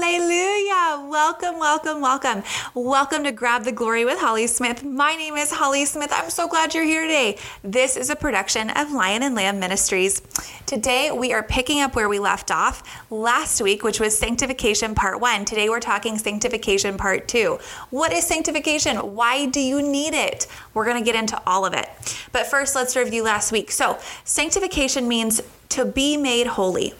Hallelujah. Welcome, welcome, welcome. Welcome to Grab the Glory with Holly Smith. My name is Holly Smith. I'm so glad you're here today. This is a production of Lion and Lamb Ministries. Today we are picking up where we left off last week, which was sanctification part one. Today we're talking sanctification part two. What is sanctification? Why do you need it? We're going to get into all of it. But first, let's review last week. So, sanctification means to be made holy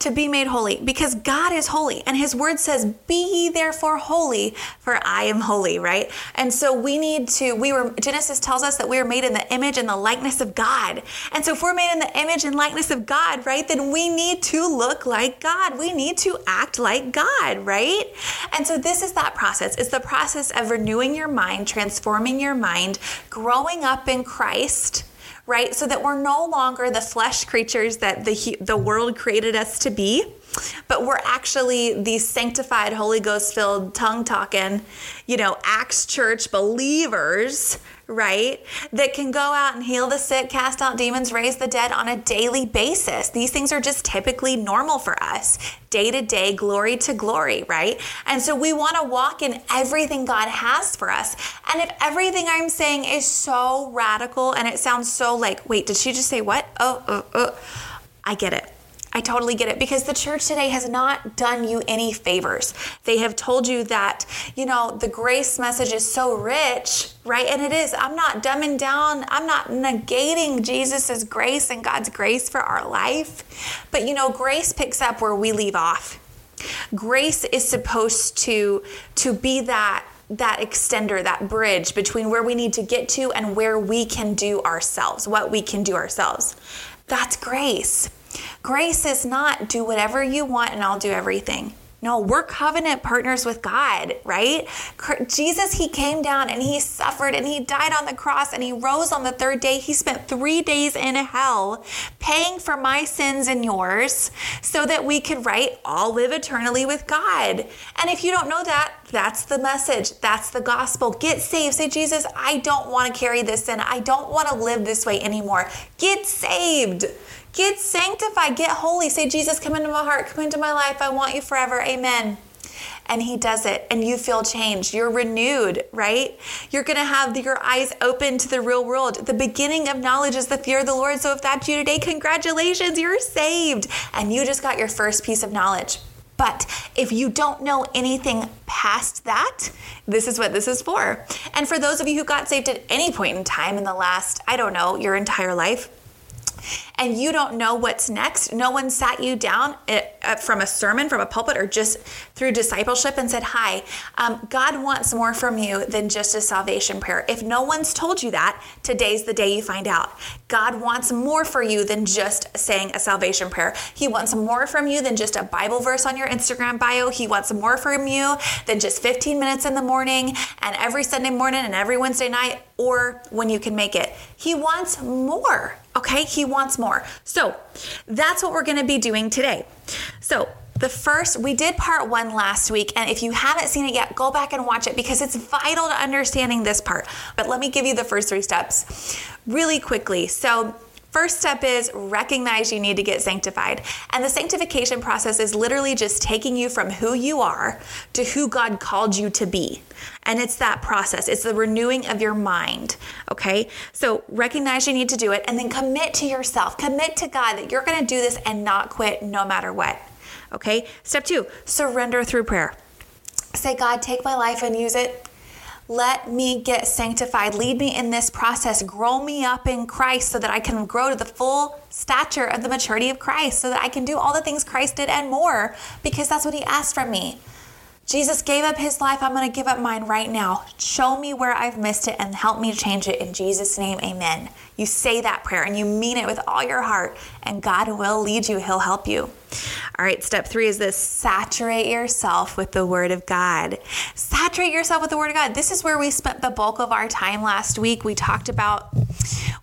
to be made holy because God is holy and his word says, Be ye therefore holy, for I am holy, right? And so we need to, we were, Genesis tells us that we are made in the image and the likeness of God. And so if we're made in the image and likeness of God, right, then we need to look like God. We need to act like God, right? And so this is that process. It's the process of renewing your mind, transforming your mind, growing up in Christ right? So that we're no longer the flesh creatures that the, the world created us to be, but we're actually these sanctified, Holy Ghost filled, tongue talking, you know, Acts church believers, right? That can go out and heal the sick, cast out demons, raise the dead on a daily basis. These things are just typically normal for us, day to day, glory to glory, right? And so we want to walk in everything God has for us. And if everything I'm saying is so radical and it sounds so like, wait, did she just say what? Oh, oh, oh. I get it. I totally get it because the church today has not done you any favors. They have told you that, you know, the grace message is so rich, right? And it is. I'm not dumbing down, I'm not negating Jesus's grace and God's grace for our life. But, you know, grace picks up where we leave off. Grace is supposed to to be that that extender, that bridge between where we need to get to and where we can do ourselves, what we can do ourselves. That's grace. Grace is not do whatever you want and I'll do everything. No, we're covenant partners with God, right? Jesus, He came down and He suffered and He died on the cross and He rose on the third day. He spent three days in hell paying for my sins and yours so that we could, right, all live eternally with God. And if you don't know that, that's the message. That's the gospel. Get saved. Say, Jesus, I don't want to carry this sin. I don't want to live this way anymore. Get saved. Get sanctified, get holy. Say, Jesus, come into my heart, come into my life. I want you forever. Amen. And he does it, and you feel changed. You're renewed, right? You're going to have your eyes open to the real world. The beginning of knowledge is the fear of the Lord. So if that's you today, congratulations, you're saved. And you just got your first piece of knowledge. But if you don't know anything past that, this is what this is for. And for those of you who got saved at any point in time in the last, I don't know, your entire life, and you don't know what's next, no one sat you down eh, uh, from a sermon, from a pulpit, or just through discipleship and said, Hi, um, God wants more from you than just a salvation prayer. If no one's told you that, today's the day you find out. God wants more for you than just saying a salvation prayer. He wants more from you than just a Bible verse on your Instagram bio. He wants more from you than just 15 minutes in the morning and every Sunday morning and every Wednesday night or when you can make it. He wants more. Okay, he wants more. So that's what we're going to be doing today. So, the first, we did part one last week, and if you haven't seen it yet, go back and watch it because it's vital to understanding this part. But let me give you the first three steps really quickly. So, First step is recognize you need to get sanctified. And the sanctification process is literally just taking you from who you are to who God called you to be. And it's that process, it's the renewing of your mind. Okay? So recognize you need to do it and then commit to yourself, commit to God that you're going to do this and not quit no matter what. Okay? Step two, surrender through prayer. Say, God, take my life and use it let me get sanctified. Lead me in this process. Grow me up in Christ so that I can grow to the full stature of the maturity of Christ, so that I can do all the things Christ did and more, because that's what He asked from me. Jesus gave up his life. I'm going to give up mine right now. Show me where I've missed it and help me change it. In Jesus' name, amen. You say that prayer and you mean it with all your heart, and God will lead you. He'll help you. All right, step three is this saturate yourself with the Word of God. Saturate yourself with the Word of God. This is where we spent the bulk of our time last week. We talked about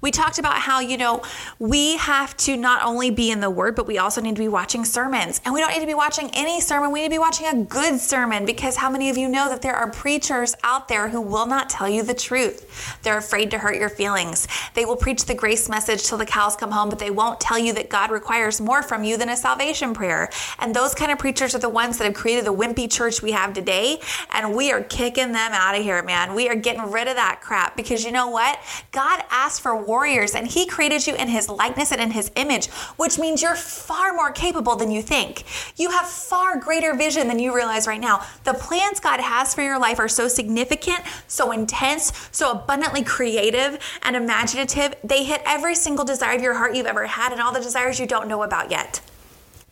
We talked about how, you know, we have to not only be in the Word, but we also need to be watching sermons. And we don't need to be watching any sermon, we need to be watching a good sermon because how many of you know that there are preachers out there who will not tell you the truth? They're afraid to hurt your feelings. They will preach the grace message till the cows come home, but they won't tell you that God requires more from you than a salvation prayer. And those kind of preachers are the ones that have created the wimpy church we have today. And we are kicking them out of here, man. We are getting rid of that crap because you know what? God asked for warriors and He created you in His likeness and in His image, which means you're far more capable than you think. You have far greater vision than you realize right now. The plans God has for your life are so significant, so intense, so abundantly creative and imaginative. They hit every single desire of your heart you've ever had and all the desires you don't know about yet.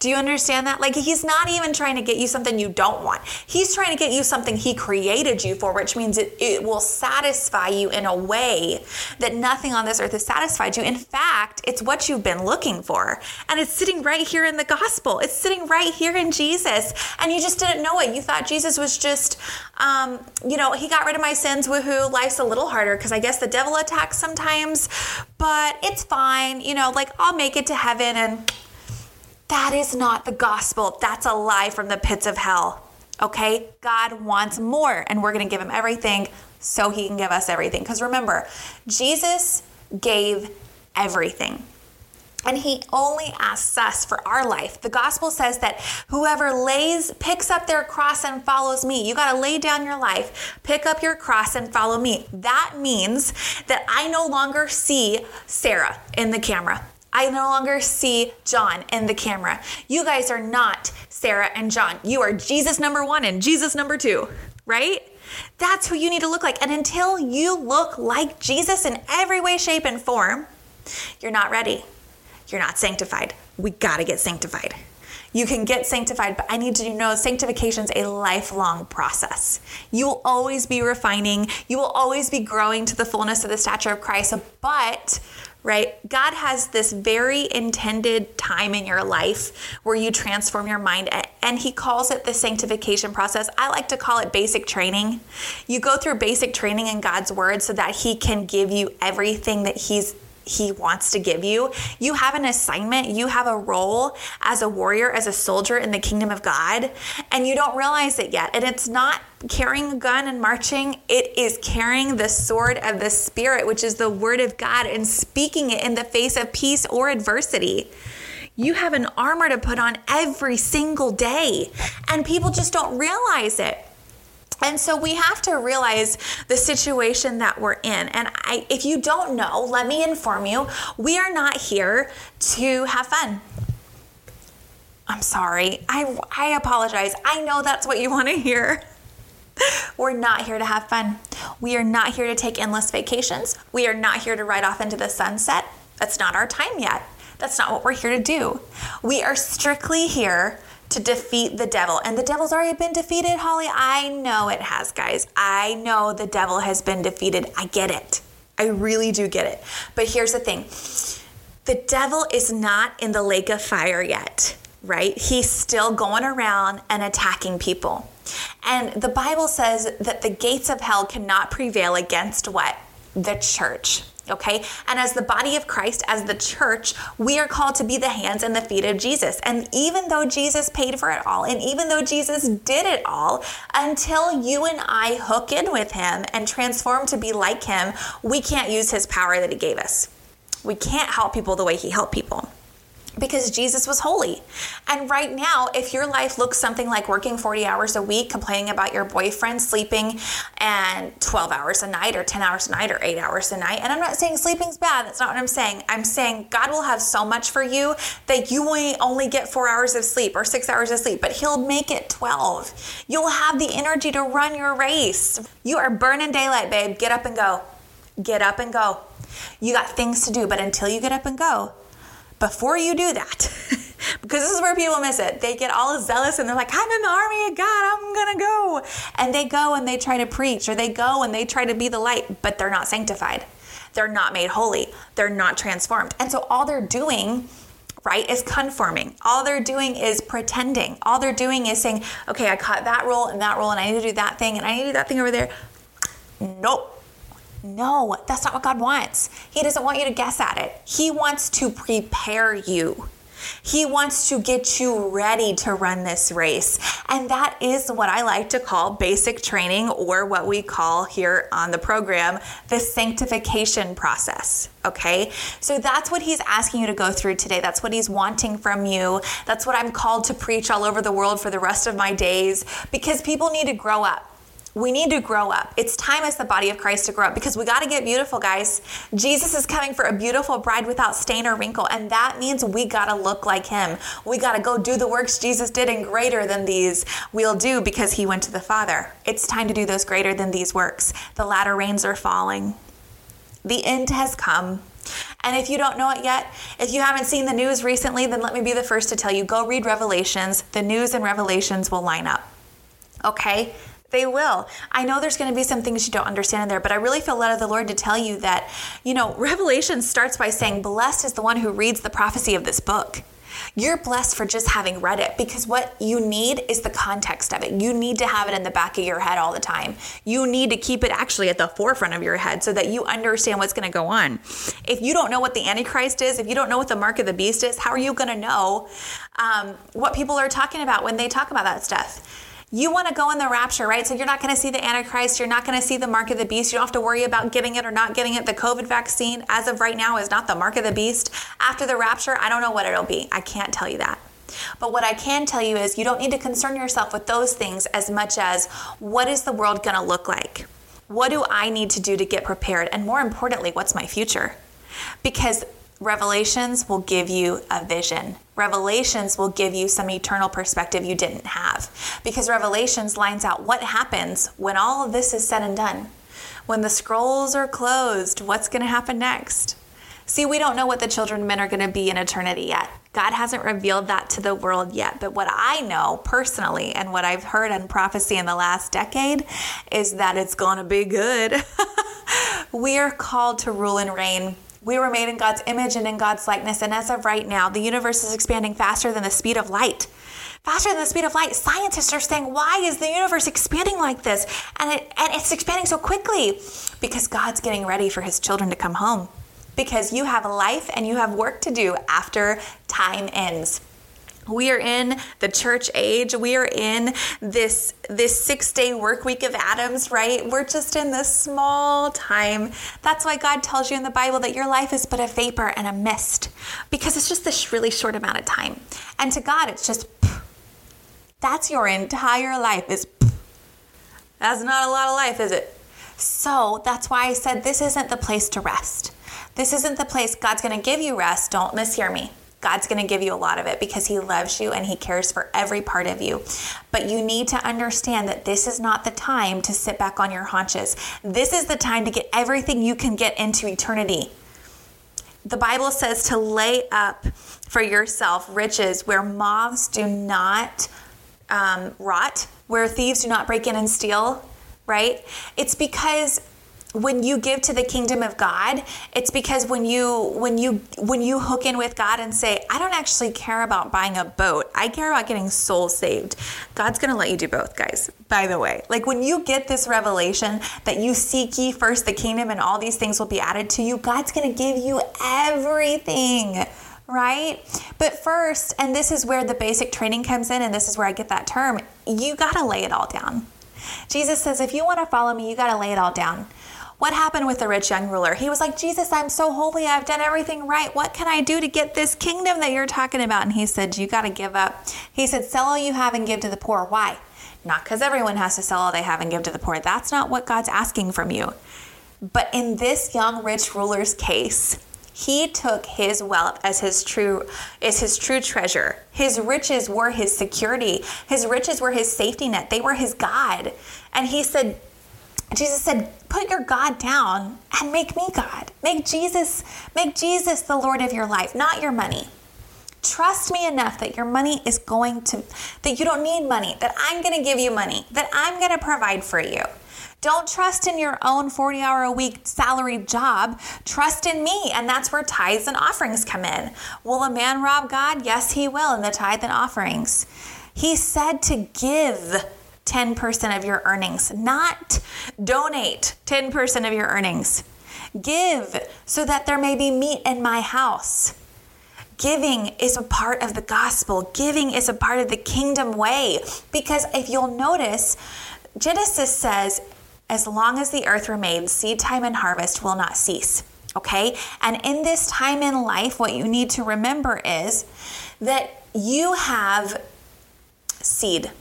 Do you understand that? Like, he's not even trying to get you something you don't want. He's trying to get you something he created you for, which means it, it will satisfy you in a way that nothing on this earth has satisfied you. In fact, it's what you've been looking for. And it's sitting right here in the gospel, it's sitting right here in Jesus. And you just didn't know it. You thought Jesus was just, um, you know, he got rid of my sins, woohoo. Life's a little harder because I guess the devil attacks sometimes, but it's fine. You know, like I'll make it to heaven and that is not the gospel. That's a lie from the pits of hell. Okay? God wants more, and we're going to give him everything so he can give us everything. Because remember, Jesus gave everything. And he only asks us for our life. The gospel says that whoever lays, picks up their cross and follows me. You got to lay down your life, pick up your cross and follow me. That means that I no longer see Sarah in the camera. I no longer see John in the camera. You guys are not Sarah and John. You are Jesus number one and Jesus number two, right? That's who you need to look like. And until you look like Jesus in every way, shape, and form, you're not ready. You're not sanctified. We got to get sanctified. You can get sanctified, but I need you to know sanctification is a lifelong process. You will always be refining, you will always be growing to the fullness of the stature of Christ, but right? God has this very intended time in your life where you transform your mind, and He calls it the sanctification process. I like to call it basic training. You go through basic training in God's Word so that He can give you everything that He's he wants to give you. You have an assignment, you have a role as a warrior, as a soldier in the kingdom of God, and you don't realize it yet. And it's not carrying a gun and marching, it is carrying the sword of the Spirit, which is the word of God, and speaking it in the face of peace or adversity. You have an armor to put on every single day, and people just don't realize it. And so we have to realize the situation that we're in. And I, if you don't know, let me inform you we are not here to have fun. I'm sorry. I, I apologize. I know that's what you want to hear. We're not here to have fun. We are not here to take endless vacations. We are not here to ride off into the sunset. That's not our time yet. That's not what we're here to do. We are strictly here to defeat the devil. And the devil's already been defeated, Holly. I know it has, guys. I know the devil has been defeated. I get it. I really do get it. But here's the thing the devil is not in the lake of fire yet, right? He's still going around and attacking people. And the Bible says that the gates of hell cannot prevail against what? The church okay? And as the body of Christ, as the church, we are called to be the hands and the feet of Jesus. And even though Jesus paid for it all, and even though Jesus did it all, until you and I hook in with him and transform to be like him, we can't use his power that he gave us. We can't help people the way he helped people because Jesus was holy. And right now, if your life looks something like working 40 hours a week, complaining about your boyfriend sleeping and 12 hours a night or 10 hours a night or 8 hours a night, and I'm not saying sleeping's bad, that's not what I'm saying. I'm saying God will have so much for you that you will only get 4 hours of sleep or 6 hours of sleep, but he'll make it 12. You'll have the energy to run your race. You are burning daylight, babe. Get up and go. Get up and go. You got things to do, but until you get up and go, before you do that, because this is where people miss it. They get all zealous and they're like, I'm in the army of God, I'm gonna go. And they go and they try to preach or they go and they try to be the light, but they're not sanctified. They're not made holy. They're not transformed. And so all they're doing right, is conforming. All they're doing is pretending. All they're doing is saying, okay, I caught that role and that role, and I need to do that thing, and I need to do that thing over there. Nope. No, that's not what God wants. He doesn't want you to guess at it. He wants to prepare you. He wants to get you ready to run this race. And that is what I like to call basic training, or what we call here on the program the sanctification process. Okay, so that's what he's asking you to go through today. That's what he's wanting from you. That's what I'm called to preach all over the world for the rest of my days because people need to grow up we need to grow up. It's time as the body of Christ to grow up because we got to get beautiful, guys. Jesus is coming for a beautiful bride without stain or wrinkle, and that means we got to look like him. We got to go do the works Jesus did, and greater than these we'll do because he went to the Father. It's time to do those greater than these works. The latter rains are falling, the end has come. And if you don't know it yet, if you haven't seen the news recently, then let me be the first to tell you go read Revelations. The news and Revelations will line up. Okay? They will. I know there's going to be some things you don't understand in there, but I really feel led of the Lord to tell you that, you know, Revelation starts by saying, Blessed is the one who reads the prophecy of this book. You're blessed for just having read it because what you need is the context of it. You need to have it in the back of your head all the time. You need to keep it actually at the forefront of your head so that you understand what's going to go on. If you don't know what the Antichrist is, if you don't know what the mark of the beast is, how are you going to know um, what people are talking about when they talk about that stuff? You want to go in the rapture, right? So you're not going to see the Antichrist. You're not going to see the mark of the beast. You don't have to worry about getting it or not getting it. The COVID vaccine, as of right now, is not the mark of the beast. After the rapture, I don't know what it'll be. I can't tell you that. But what I can tell you is you don't need to concern yourself with those things as much as what is the world going to look like? What do I need to do to get prepared? And more importantly, what's my future? Because Revelations will give you a vision. Revelations will give you some eternal perspective you didn't have. Because Revelations lines out what happens when all of this is said and done. When the scrolls are closed, what's going to happen next? See, we don't know what the children of men are going to be in eternity yet. God hasn't revealed that to the world yet. But what I know personally and what I've heard in prophecy in the last decade is that it's going to be good. we are called to rule and reign we were made in God's image and in God's likeness. And as of right now, the universe is expanding faster than the speed of light. Faster than the speed of light. Scientists are saying, why is the universe expanding like this? And, it, and it's expanding so quickly because God's getting ready for his children to come home. Because you have a life and you have work to do after time ends. We are in the church age. We are in this this 6-day work week of Adams, right? We're just in this small time. That's why God tells you in the Bible that your life is but a vapor and a mist because it's just this really short amount of time. And to God, it's just that's your entire life is that's not a lot of life, is it? So, that's why I said this isn't the place to rest. This isn't the place God's going to give you rest. Don't mishear me. God's going to give you a lot of it because He loves you and He cares for every part of you. But you need to understand that this is not the time to sit back on your haunches. This is the time to get everything you can get into eternity. The Bible says to lay up for yourself riches where moths do not um, rot, where thieves do not break in and steal, right? It's because when you give to the kingdom of God, it's because when you when you when you hook in with God and say, I don't actually care about buying a boat. I care about getting souls saved. God's going to let you do both, guys. By the way, like when you get this revelation that you seek ye first the kingdom and all these things will be added to you, God's going to give you everything right? But first, and this is where the basic training comes in, and this is where I get that term, you got to lay it all down. Jesus says, if you want to follow me, you got to lay it all down. What happened with the rich young ruler? He was like, Jesus, I'm so holy. I've done everything right. What can I do to get this kingdom that you're talking about? And he said, You got to give up. He said, Sell all you have and give to the poor. Why? Not because everyone has to sell all they have and give to the poor. That's not what God's asking from you. But in this young rich ruler's case, he took his wealth as his true is his true treasure. His riches were his security. His riches were his safety net. They were his God. And he said, Jesus said, put your God down and make me God. Make Jesus, make Jesus the Lord of your life, not your money. Trust me enough that your money is going to, that you don't need money, that I'm going to give you money, that I'm going to provide for you. Don't trust in your own 40 hour a week salary job. Trust in me. And that's where tithes and offerings come in. Will a man rob God? Yes, he will in the tithe and offerings. He said to give 10% of your earnings, not donate 10% of your earnings. Give so that there may be meat in my house. Giving is a part of the gospel. Giving is a part of the kingdom way. Because if you'll notice, Genesis says, as long as the earth remains, seed time and harvest will not cease. Okay? And in this time in life, what you need to remember is that you have seed.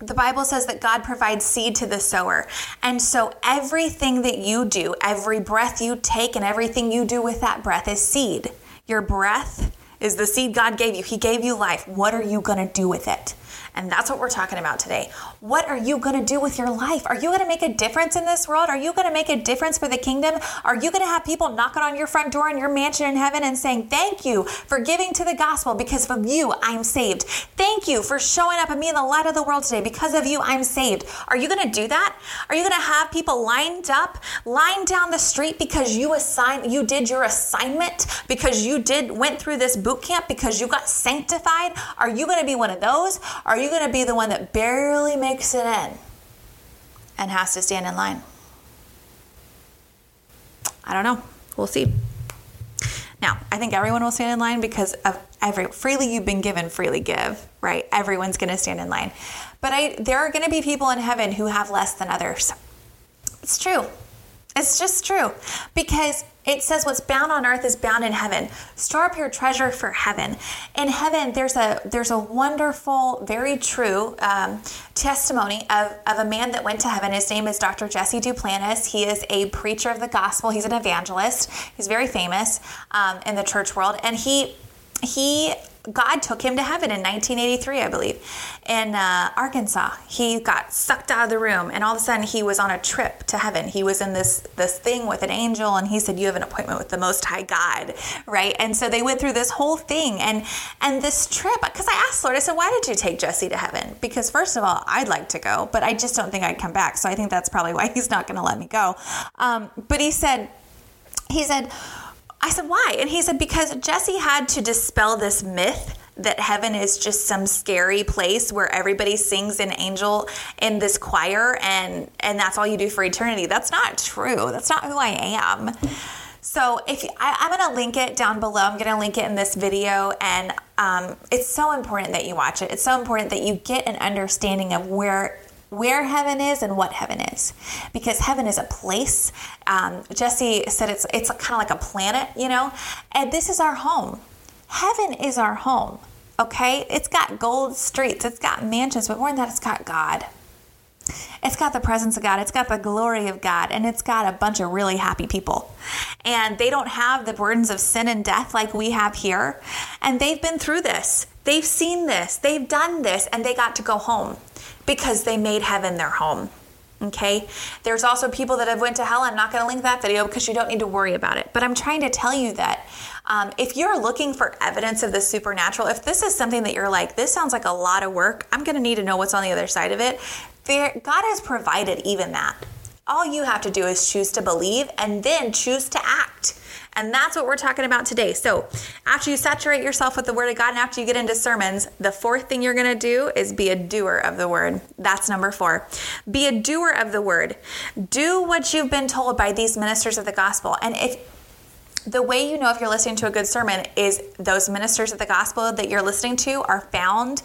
The Bible says that God provides seed to the sower. And so everything that you do, every breath you take, and everything you do with that breath is seed. Your breath is the seed God gave you. He gave you life. What are you going to do with it? And that's what we're talking about today. What are you going to do with your life? Are you going to make a difference in this world? Are you going to make a difference for the kingdom? Are you going to have people knocking on your front door in your mansion in heaven and saying, Thank you for giving to the gospel because of you, I'm saved. Thank you for showing up and being the light of the world today. Because of you, I'm saved. Are you going to do that? Are you going to have people lined up, lined down the street because you assigned, you did your assignment, because you did went through this boot camp, because you got sanctified? Are you going to be one of those? Are you going to be the one that barely makes it in and has to stand in line? I don't know. We'll see. Now, I think everyone will stand in line because of every freely you've been given, freely give, right? Everyone's going to stand in line. But I there are going to be people in heaven who have less than others. It's true. It's just true because it says what's bound on earth is bound in heaven. Store up your treasure for heaven. In heaven, there's a there's a wonderful, very true um, testimony of, of a man that went to heaven. His name is Dr. Jesse Duplantis. He is a preacher of the gospel. He's an evangelist. He's very famous um, in the church world, and he he God took him to heaven in 1983, I believe, in uh, Arkansas. He got sucked out of the room, and all of a sudden he was on a trip to heaven. He was in this this thing with an angel, and he said, "You have an appointment with the Most High God," right? And so they went through this whole thing, and and this trip. Because I asked Lord, I said, "Why did you take Jesse to heaven?" Because first of all, I'd like to go, but I just don't think I'd come back. So I think that's probably why he's not going to let me go. Um, but he said, he said I said, why? And he said, because Jesse had to dispel this myth that heaven is just some scary place where everybody sings an angel in this choir and and that's all you do for eternity. That's not true. That's not who I am. So if I, am going to link it down below, I'm going to link it in this video, and um, it's so important that you watch it. It's so important that you get an understanding of where where heaven is and what heaven is. Because heaven is a place. Um, jesse said it's it's kind of like a planet you know? And this is our home. Heaven is our home okay? It's got gold streets it's got mansions but more than that it's got god. It's got the presence of God, it's got the glory of God, and it's got a bunch of really happy people. And they don't have the burdens of sin and death like we have here. And they've been through this, they've seen this, they've done this, and they got to go home because they made heaven their home. Okay. There's also people that have went to hell. I'm not going to link that video because you don't need to worry about it. But I'm trying to tell you that um, if you're looking for evidence of the supernatural, if this is something that you're like, this sounds like a lot of work, I'm going to need to know what's on the other side of it. There, God has provided even that. All you have to do is choose to believe and then choose to act. And that's what we're talking about today. So, after you saturate yourself with the Word of God and after you get into sermons, the fourth thing you're going to do is be a doer of the Word. That's number four. Be a doer of the Word. Do what you've been told by these ministers of the gospel. And if the way you know if you're listening to a good sermon is those ministers of the gospel that you're listening to are found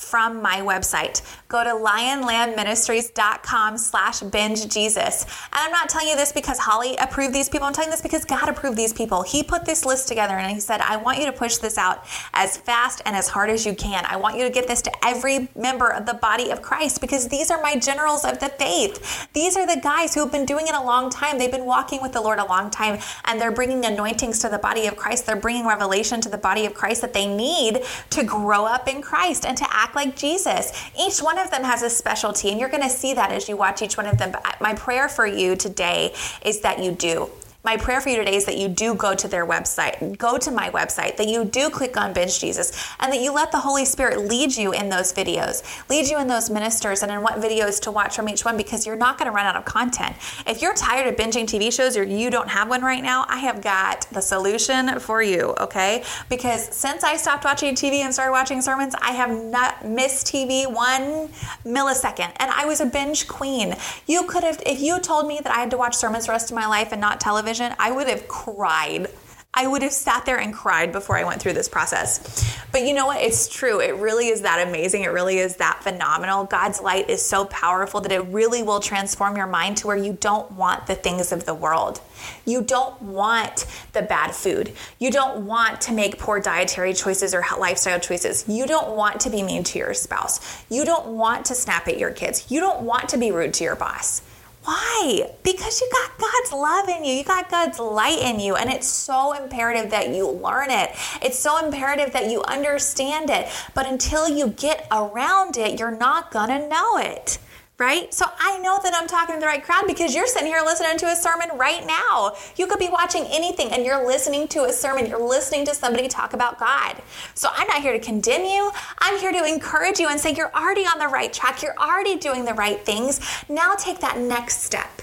from my website. Go to lionlambministries.com slash binge Jesus. And I'm not telling you this because Holly approved these people. I'm telling you this because God approved these people. He put this list together and he said, I want you to push this out as fast and as hard as you can. I want you to get this to every member of the body of Christ because these are my generals of the faith. These are the guys who have been doing it a long time. They've been walking with the Lord a long time and they're bringing anointings to the body of Christ. They're bringing revelation to the body of Christ that they need to grow up in Christ and to act like Jesus. Each one of them has a specialty, and you're going to see that as you watch each one of them. But my prayer for you today is that you do my prayer for you today is that you do go to their website, go to my website, that you do click on Binge Jesus, and that you let the Holy Spirit lead you in those videos, lead you in those ministers, and in what videos to watch from each one because you're not going to run out of content. If you're tired of binging TV shows or you don't have one right now, I have got the solution for you, okay? Because since I stopped watching TV and started watching sermons, I have not missed TV one millisecond, and I was a binge queen. You could have, if you told me that I had to watch sermons the rest of my life and not television, television, I would have cried. I would have sat there and cried before I went through this process. But you know what? It's true. It really is that amazing. It really is that phenomenal. God's light is so powerful that it really will transform your mind to where you don't want the things of the world. You don't want the bad food. You don't want to make poor dietary choices or lifestyle choices. You don't want to be mean to your spouse. You don't want to snap at your kids. You don't want to be rude to your boss. Why? Because you got God's love in you. You got God's light in you. And it's so imperative that you learn it. It's so imperative that you understand it. But until you get around it, you're not going to know it right? So I know that I'm talking to the right crowd because you're sitting here listening to a sermon right now. You could be watching anything and you're listening to a sermon. You're listening to somebody talk about God. So I'm not here to condemn you. I'm here to encourage you and say you're already on the right track. You're already doing the right things. Now take that next step.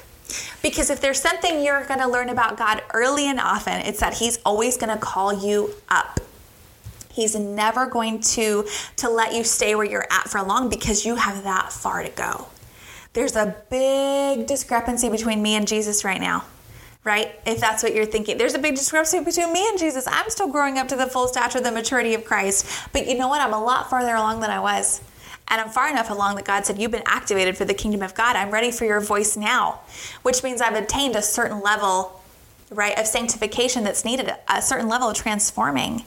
Because if there's something you're going to learn about God early and often, it's that He's always going to call you up. He's never going to to let you stay where you're at for long because you have that far to go. There's a big discrepancy between me and Jesus right now, right? If that's what you're thinking. There's a big discrepancy between me and Jesus. I'm still growing up to the full stature, of the maturity of Christ. But you know what? I'm a lot farther along than I was. And I'm far enough along that God said, You've been activated for the kingdom of God. I'm ready for your voice now, which means I've attained a certain level, right, of sanctification that's needed, a certain level of transforming.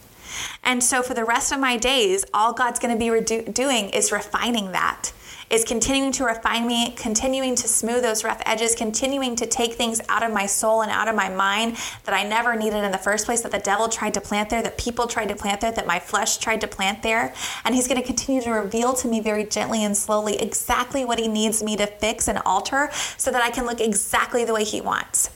And so for the rest of my days, all God's going to be redo- doing is refining that is continuing to refine me, continuing to smooth those rough edges, continuing to take things out of my soul and out of my mind that I never needed in the first place, that the devil tried to plant there, that people tried to plant there, that my flesh tried to plant there. And he's going to continue to reveal to me very gently and slowly exactly what he needs me to fix and alter so that I can look exactly the way he wants.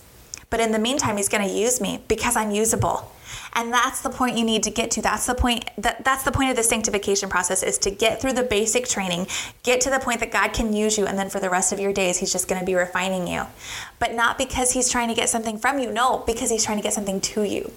But in the meantime, he's going to use me because I'm usable. And that's the point you need to get to. That's the point that that's the point of the sanctification process is to get through the basic training, get to the point that God can use you and then for the rest of your days he's just going to be refining you. But not because he's trying to get something from you, no, because he's trying to get something to you.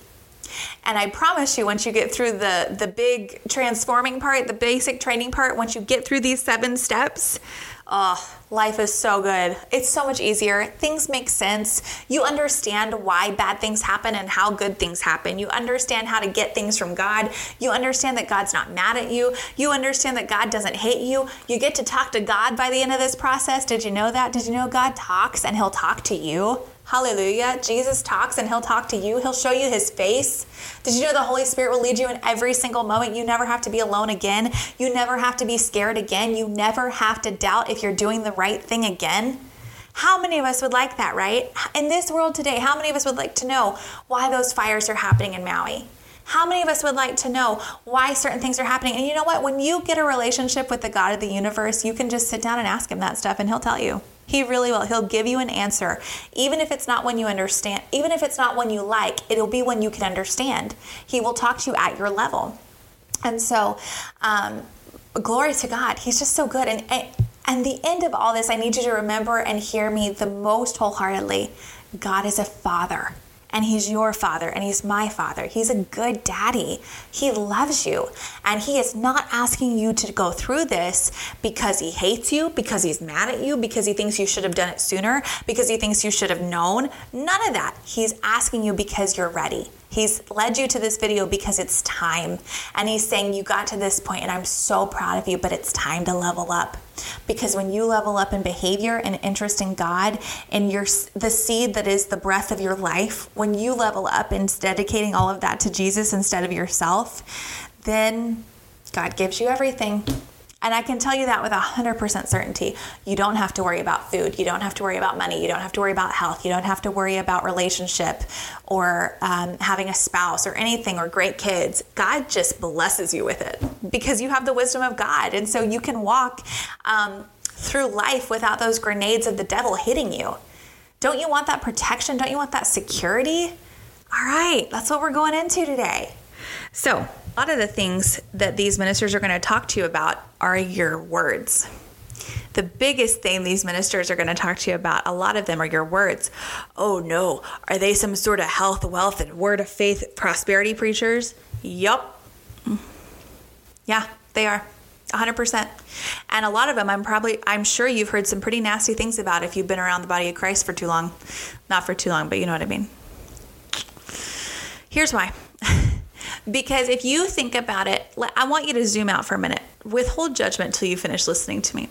And I promise you, once you get through the the big transforming part, the basic training part, once you get through these seven steps, oh, life is so good. It's so much easier. Things make sense. You understand why bad things happen and how good things happen. You understand how to get things from God. You understand that God's not mad at you. You understand that God doesn't hate you. You get to talk to God by the end of this process. Did you know that? Did you know God talks and He'll talk to you? Hallelujah. Jesus talks and he'll talk to you. He'll show you his face. Did you know the Holy Spirit will lead you in every single moment? You never have to be alone again. You never have to be scared again. You never have to doubt if you're doing the right thing again. How many of us would like that, right? In this world today, how many of us would like to know why those fires are happening in Maui? How many of us would like to know why certain things are happening? And you know what? When you get a relationship with the God of the universe, you can just sit down and ask him that stuff and he'll tell you. He really will. He'll give you an answer. Even if it's not one you understand, even if it's not one you like, it'll be one you can understand. He will talk to you at your level. And so, um, glory to God. He's just so good. And, and, and the end of all this, I need you to remember and hear me the most wholeheartedly. God is a father and he's your father and he's my father. He's a good daddy. He loves you and he is not asking you to go through this because he hates you, because he's mad at you, because he thinks you should have done it sooner, because he thinks you should have known. None of that. He's asking you because you're ready. He's led you to this video because it's time. And he's saying, You got to this point, and I'm so proud of you, but it's time to level up. Because when you level up in behavior and interest in God and your the seed that is the breath of your life, when you level up in dedicating all of that to Jesus instead of yourself, then God gives you everything. And I can tell you that with 100% certainty. You don't have to worry about food. You don't have to worry about money. You don't have to worry about health. You don't have to worry about relationship or um, having a spouse or anything or great kids. God just blesses you with it because you have the wisdom of God. And so you can walk um, through life without those grenades of the devil hitting you Don't you want that protection? Don't you want that security? All right, that's what we're going into today. So, a lot of the things that these ministers are going to talk to you about are your words. The biggest thing these ministers are going to talk to you about, a lot of them are your words. Oh no, are they some sort of health, wealth, and word of faith prosperity preachers? Yup. Yeah, they are. 100%. And a lot of them, I'm probably, I'm sure you've heard some pretty nasty things about if you've been around the body of Christ for too long. Not for too long, but you know what I mean. Here's why. Because if you think about it, I want you to zoom out for a minute. Withhold judgment till you finish listening to me.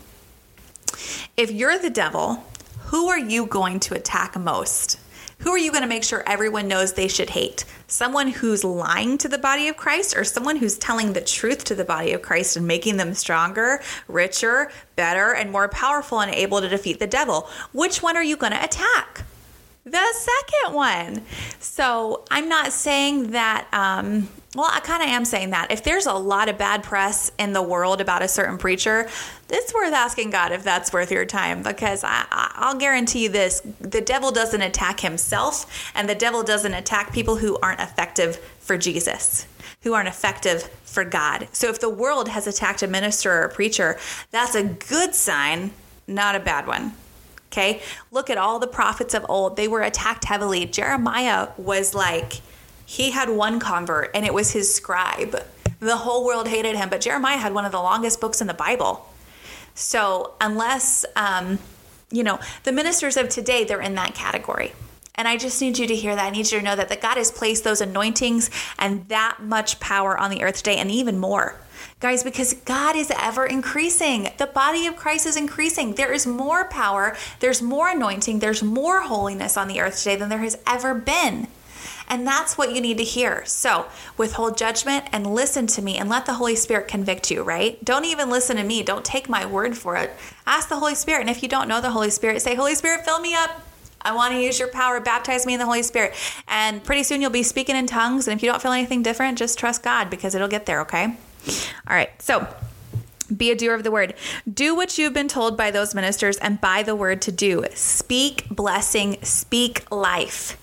If you're the devil, who are you going to attack most? Who are you going to make sure everyone knows they should hate? Someone who's lying to the body of Christ or someone who's telling the truth to the body of Christ and making them stronger, richer, better, and more powerful and able to defeat the devil? Which one are you going to attack? The second one. So I'm not saying that um, well, I kind of am saying that. If there's a lot of bad press in the world about a certain preacher, it's worth asking God if that's worth your time because I, I'll guarantee you this the devil doesn't attack himself, and the devil doesn't attack people who aren't effective for Jesus, who aren't effective for God. So if the world has attacked a minister or a preacher, that's a good sign, not a bad one. Okay? Look at all the prophets of old, they were attacked heavily. Jeremiah was like, he had one convert, and it was his scribe. The whole world hated him, but Jeremiah had one of the longest books in the Bible. So, unless, um, you know, the ministers of today, they're in that category. And I just need you to hear that. I need you to know that, that God has placed those anointings and that much power on the earth today, and even more. Guys, because God is ever increasing. The body of Christ is increasing. There is more power, there's more anointing, there's more holiness on the earth today than there has ever been. And that's what you need to hear. So withhold judgment and listen to me and let the Holy Spirit convict you, right? Don't even listen to me. Don't take my word for it. Ask the Holy Spirit. And if you don't know the Holy Spirit, say, Holy Spirit, fill me up. I want to use your power. Baptize me in the Holy Spirit. And pretty soon you'll be speaking in tongues. And if you don't feel anything different, just trust God because it'll get there, okay? All right. So, be a doer of the word. Do what you've been told by those ministers and by the word to do. Speak blessing, speak life.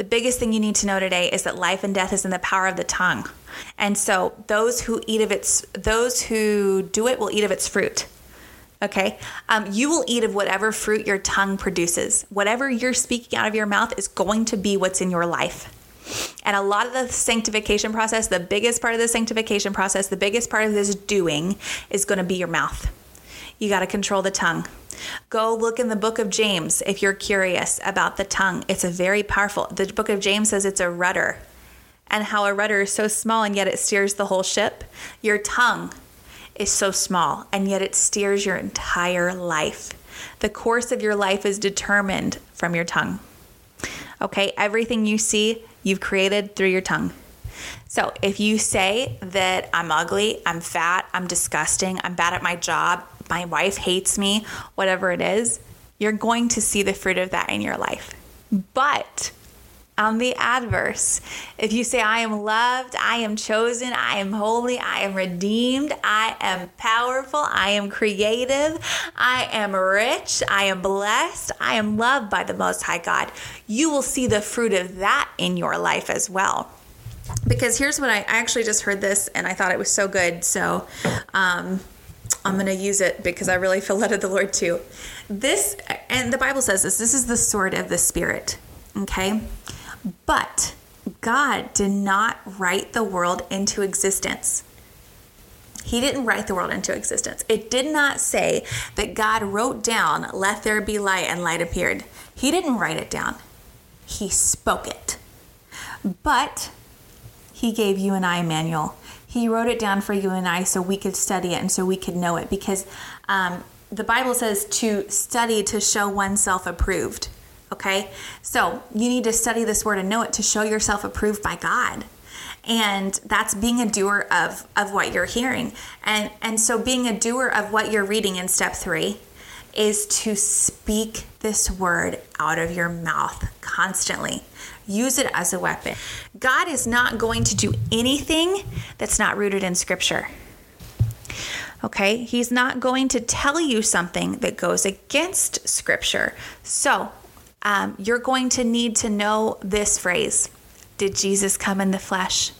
The biggest thing you need to know today is that life and death is in the power of the tongue. And so those who eat of its those who do it will eat of its fruit. Okay? Um, you will eat of whatever fruit your tongue produces. Whatever you're speaking out of your mouth is going to be what's in your life. And a lot of the sanctification process, the biggest part of the sanctification process, the biggest part of this doing is going to be your mouth. You got to control the tongue. Go look in the book of James if you're curious about the tongue. It's a very powerful. The book of James says it's a rudder and how a rudder is so small and yet it steers the whole ship. Your tongue is so small and yet it steers your entire life. The course of your life is determined from your tongue. Okay, everything you see, you've created through your tongue. So if you say that I'm ugly, I'm fat, I'm disgusting, I'm bad at my job, my wife hates me, whatever it is, you're going to see the fruit of that in your life. But on the adverse, if you say, I am loved, I am chosen, I am holy, I am redeemed, I am powerful, I am creative, I am rich, I am blessed, I am loved by the Most High God, you will see the fruit of that in your life as well. Because here's what I, I actually just heard this and I thought it was so good. So, um, I'm going to use it because I really feel led of the Lord too. This, and the Bible says this this is the sword of the Spirit, okay? But God did not write the world into existence. He didn't write the world into existence. It did not say that God wrote down, let there be light, and light appeared. He didn't write it down, He spoke it. But He gave you and I a manual. He wrote it down for you and I so we could study it and so we could know it because um, the Bible says to study to show oneself approved. Okay? So you need to study this word and know it to show yourself approved by God. And that's being a doer of, of what you're hearing. And, and so being a doer of what you're reading in step three is to speak this word out of your mouth constantly. Use it as a weapon. God is not going to do anything that's not rooted in scripture. Okay? He's not going to tell you something that goes against scripture. So, um, you're going to need to know this phrase Did Jesus come in the flesh?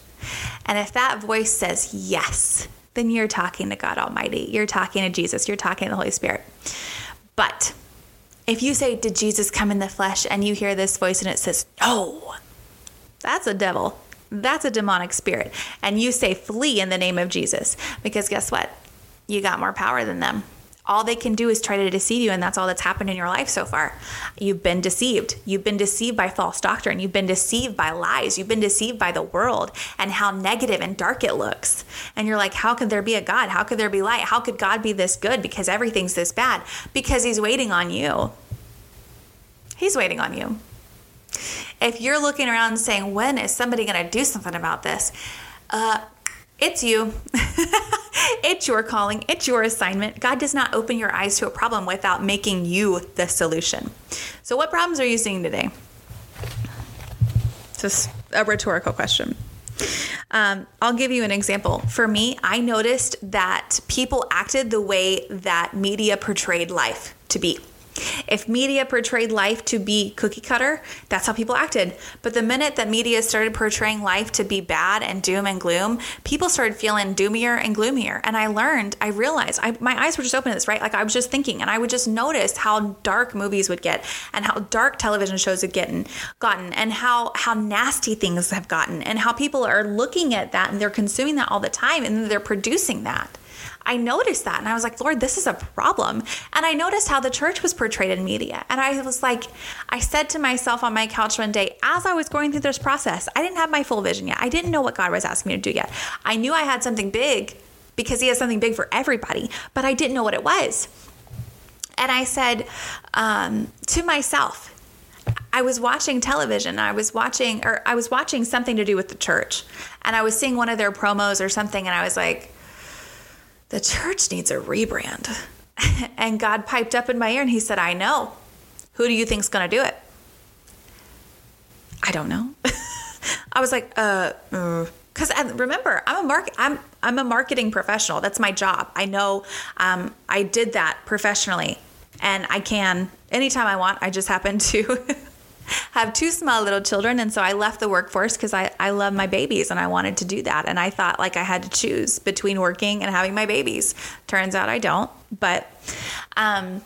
And if that voice says yes, then you're talking to God Almighty. You're talking to Jesus. You're talking to the Holy Spirit. But if you say, Did Jesus come in the flesh? and you hear this voice and it says, No, that's a devil. That's a demonic spirit. And you say, Flee in the name of Jesus. Because guess what? You got more power than them. All they can do is try to deceive you and that's all that's happened in your life so far. You've been deceived. You've been deceived by false doctrine. You've been deceived by lies. You've been deceived by the world and how negative and dark it looks. And you're like how could there be a god? How could there be light? How could god be this good because everything's this bad? Because he's waiting on you he's waiting on you if you're looking around saying when is somebody going to do something about this uh, it's you. it's your calling. It's your assignment. God does not open your eyes to a problem without making you the solution. So, what problems are you seeing today? Just a rhetorical question. Um, I'll give you an example. For me, I noticed that people acted the way that media portrayed life to be. If media portrayed life to be cookie cutter, that's how people acted. But the minute that media started portraying life to be bad and doom and gloom, people started feeling doomier and gloomier. And I learned, I realized, I, my eyes were just open to this, right? Like I was just thinking, and I would just notice how dark movies would get, and how dark television shows had gotten, gotten, and how how nasty things have gotten, and how people are looking at that and they're consuming that all the time, and they're producing that. I noticed that and I was like, Lord, this is a problem. And I noticed how the church was portrayed in media. And I was like, I said to myself on my couch one day, as I was going through this process, I didn't have my full vision yet. I didn't know what God was asking me to do yet. I knew I had something big because He has something big for everybody, but I didn't know what it was. And I said um, to myself, I was watching television. I was watching, or I was watching something to do with the church, and I was seeing one of their promos or something, and I was like, the church needs a rebrand. and God piped up in my ear and he said, I know. Who do you think's going to do it? I don't know. I was like, uh, because uh, remember, I'm a mark, I'm I'm a marketing professional. That's my job. I know. Um, I did that professionally, and I can anytime I want. I just happen to have two small little children. And so I left the workforce because I, I love my babies and I wanted to do that. And I thought like I had to choose between working and having my babies. Turns out I don't. But um,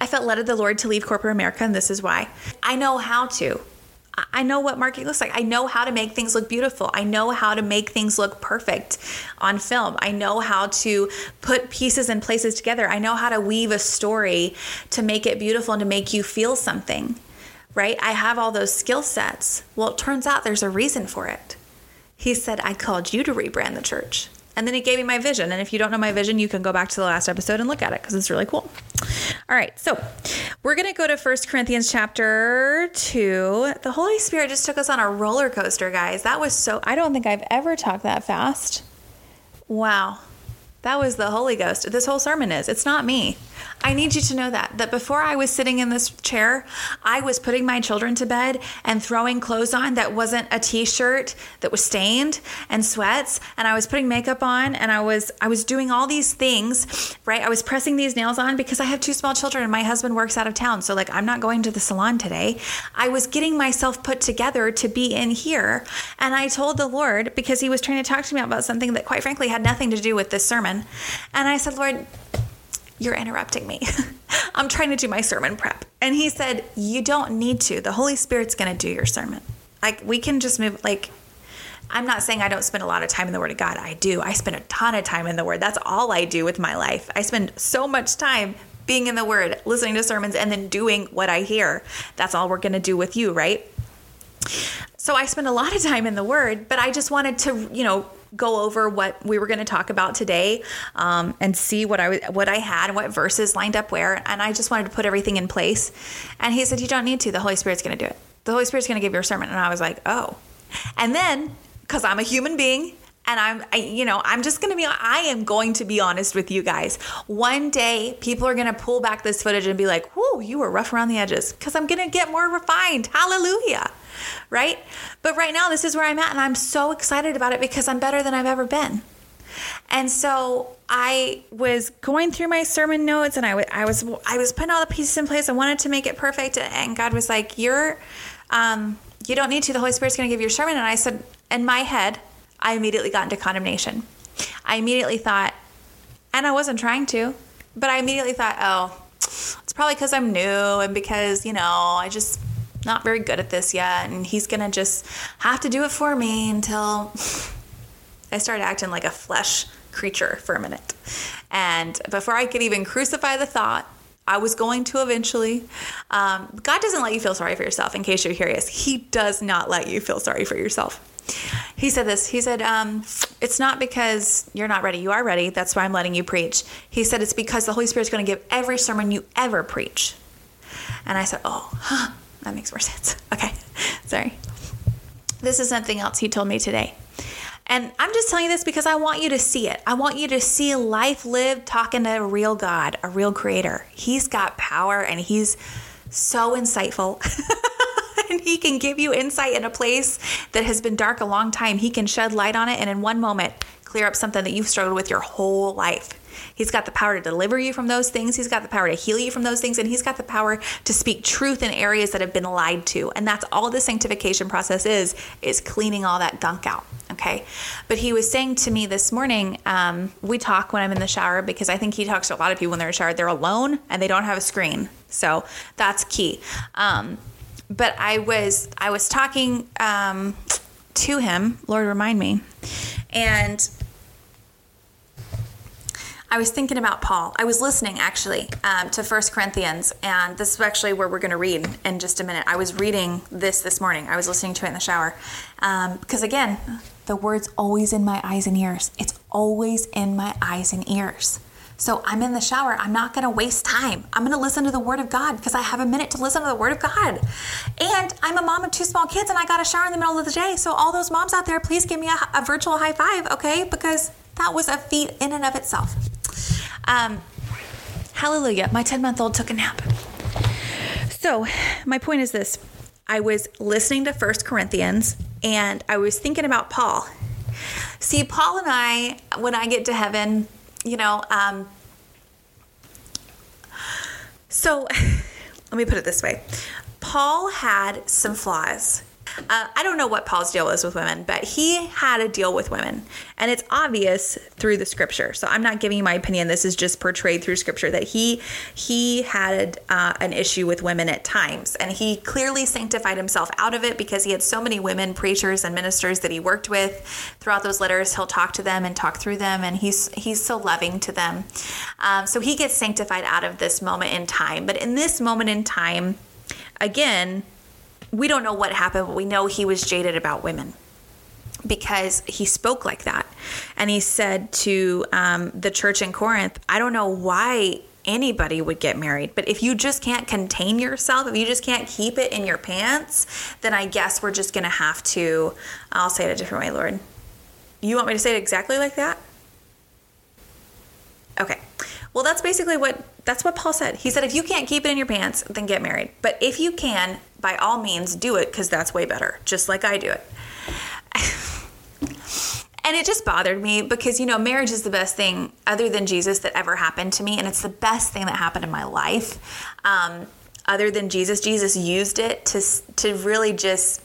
I felt led of the Lord to leave corporate America. And this is why I know how to. I know what marketing looks like. I know how to make things look beautiful. I know how to make things look perfect on film. I know how to put pieces and places together. I know how to weave a story to make it beautiful and to make you feel something right? I have all those skill sets. Well, it turns out there's a reason for it. He said, I called you to rebrand the church. And then he gave me my vision. And if you don't know my vision, you can go back to the last episode and look at it because it's really cool. All right. So we're going to go to First Corinthians chapter 2. The Holy Spirit just took us on a roller coaster, guys. That was so, I don't think I've ever talked that fast. Wow. That was the Holy Ghost. This whole sermon is. It's not me. I need you to know that that before I was sitting in this chair, I was putting my children to bed and throwing clothes on that wasn't a t-shirt that was stained and sweats and I was putting makeup on and I was I was doing all these things, right? I was pressing these nails on because I have two small children and my husband works out of town. So like I'm not going to the salon today. I was getting myself put together to be in here and I told the Lord because he was trying to talk to me about something that quite frankly had nothing to do with this sermon. And I said, "Lord, you're interrupting me. I'm trying to do my sermon prep. And he said, You don't need to. The Holy Spirit's going to do your sermon. Like, we can just move, like, I'm not saying I don't spend a lot of time in the Word of God. I do. I spend a ton of time in the Word. That's all I do with my life. I spend so much time being in the Word, listening to sermons, and then doing what I hear. That's all we're going to do with you, right? So I spend a lot of time in the Word, but I just wanted to, you know, go over what we were going to talk about today um, and see what I what I had and what verses lined up where. And I just wanted to put everything in place. And he said, "You don't need to. The Holy Spirit's going to do it. The Holy Spirit's going to give you a sermon." And I was like, "Oh." And then because I'm a human being and I'm, I, you know, I'm just going to be, I am going to be honest with you guys. One day, people are going to pull back this footage and be like, whoa, you were rough around the edges because I'm going to get more refined. Hallelujah. Right? But right now, this is where I'm at, and I'm so excited about it because I'm better than I've ever been. And so I was going through my sermon notes and I was I was putting all the pieces in place. I wanted to make it perfect and God was like, "You're um you don't need to. The Holy Spirit's going to give you your sermon." And I said, in my head, I immediately got into condemnation. I immediately thought, and I wasn't trying to, but I immediately thought, "Oh, it's probably because I'm new and because, you know, I just not very good at this yet and he's to just have to do it for me until I started acting like a flesh creature for a minute. And before I could even crucify the thought, I was going to eventually. Um, God doesn't let you feel sorry for yourself, in case you're curious. He does not let you feel sorry for yourself. He said this. He said, um, It's not because you're not ready. You are ready. That's why I'm letting you preach. He said, It's because the Holy Spirit's going to give every sermon you ever preach. And I said, Oh, huh, that makes more sense. Okay, sorry. This is something else he told me today. And I'm just telling you this because I want you to see it. I want you to see life lived talking to a real God, a real creator. He's got power and he's so insightful. and he can give you insight in a place that has been dark a long time. He can shed light on it and in one moment clear up something that you've struggled with your whole life. He's got the power to deliver you from those things. He's got the power to heal you from those things. And he's got the power to speak truth in areas that have been lied to. And that's all the sanctification process is, is cleaning all that gunk out. Okay. But he was saying to me this morning, um, we talk when I'm in the shower because I think he talks to a lot of people when they're in the shower. They're alone and they don't have a screen. So that's key. Um, but I was I was talking um, to him. Lord, remind me, and I was thinking about Paul. I was listening actually um, to First Corinthians, and this is actually where we're going to read in just a minute. I was reading this this morning. I was listening to it in the shower um, because again, the word's always in my eyes and ears. It's always in my eyes and ears. So I'm in the shower. I'm not going to waste time. I'm going to listen to the Word of God because I have a minute to listen to the Word of God. And I'm a mom of two small kids and I got a shower in the middle of the day. So, all those moms out there, please give me a, a virtual high five, okay? Because that was a feat in and of itself. Um, hallelujah. My 10 month old took a nap. So, my point is this I was listening to First Corinthians and I was thinking about Paul. See, Paul and I, when I get to heaven, you know, um, so let me put it this way Paul had some flaws. Uh, I don't know what Paul's deal was with women, but he had a deal with women. And it's obvious through the scripture. So I'm not giving you my opinion. This is just portrayed through scripture that he he had uh, an issue with women at times. And he clearly sanctified himself out of it because he had so many women preachers and ministers that he worked with. Throughout those letters, he'll talk to them and talk through them. And he's, he's so loving to them. Um, so he gets sanctified out of this moment in time. But in this moment in time, again, we don't know what happened, but we know he was jaded about women because he spoke like that. And he said to um, the church in Corinth, I don't know why anybody would get married, but if you just can't contain yourself, if you just can't keep it in your pants, then I guess we're just going to have to, I'll say it a different way, Lord. You want me to say it exactly like that? Okay. Well, that's basically what that's what Paul said. He said if you can't keep it in your pants, then get married. But if you can, by all means do it cuz that's way better, just like I do it. and it just bothered me because you know, marriage is the best thing other than Jesus that ever happened to me and it's the best thing that happened in my life. Um, other than Jesus, Jesus used it to to really just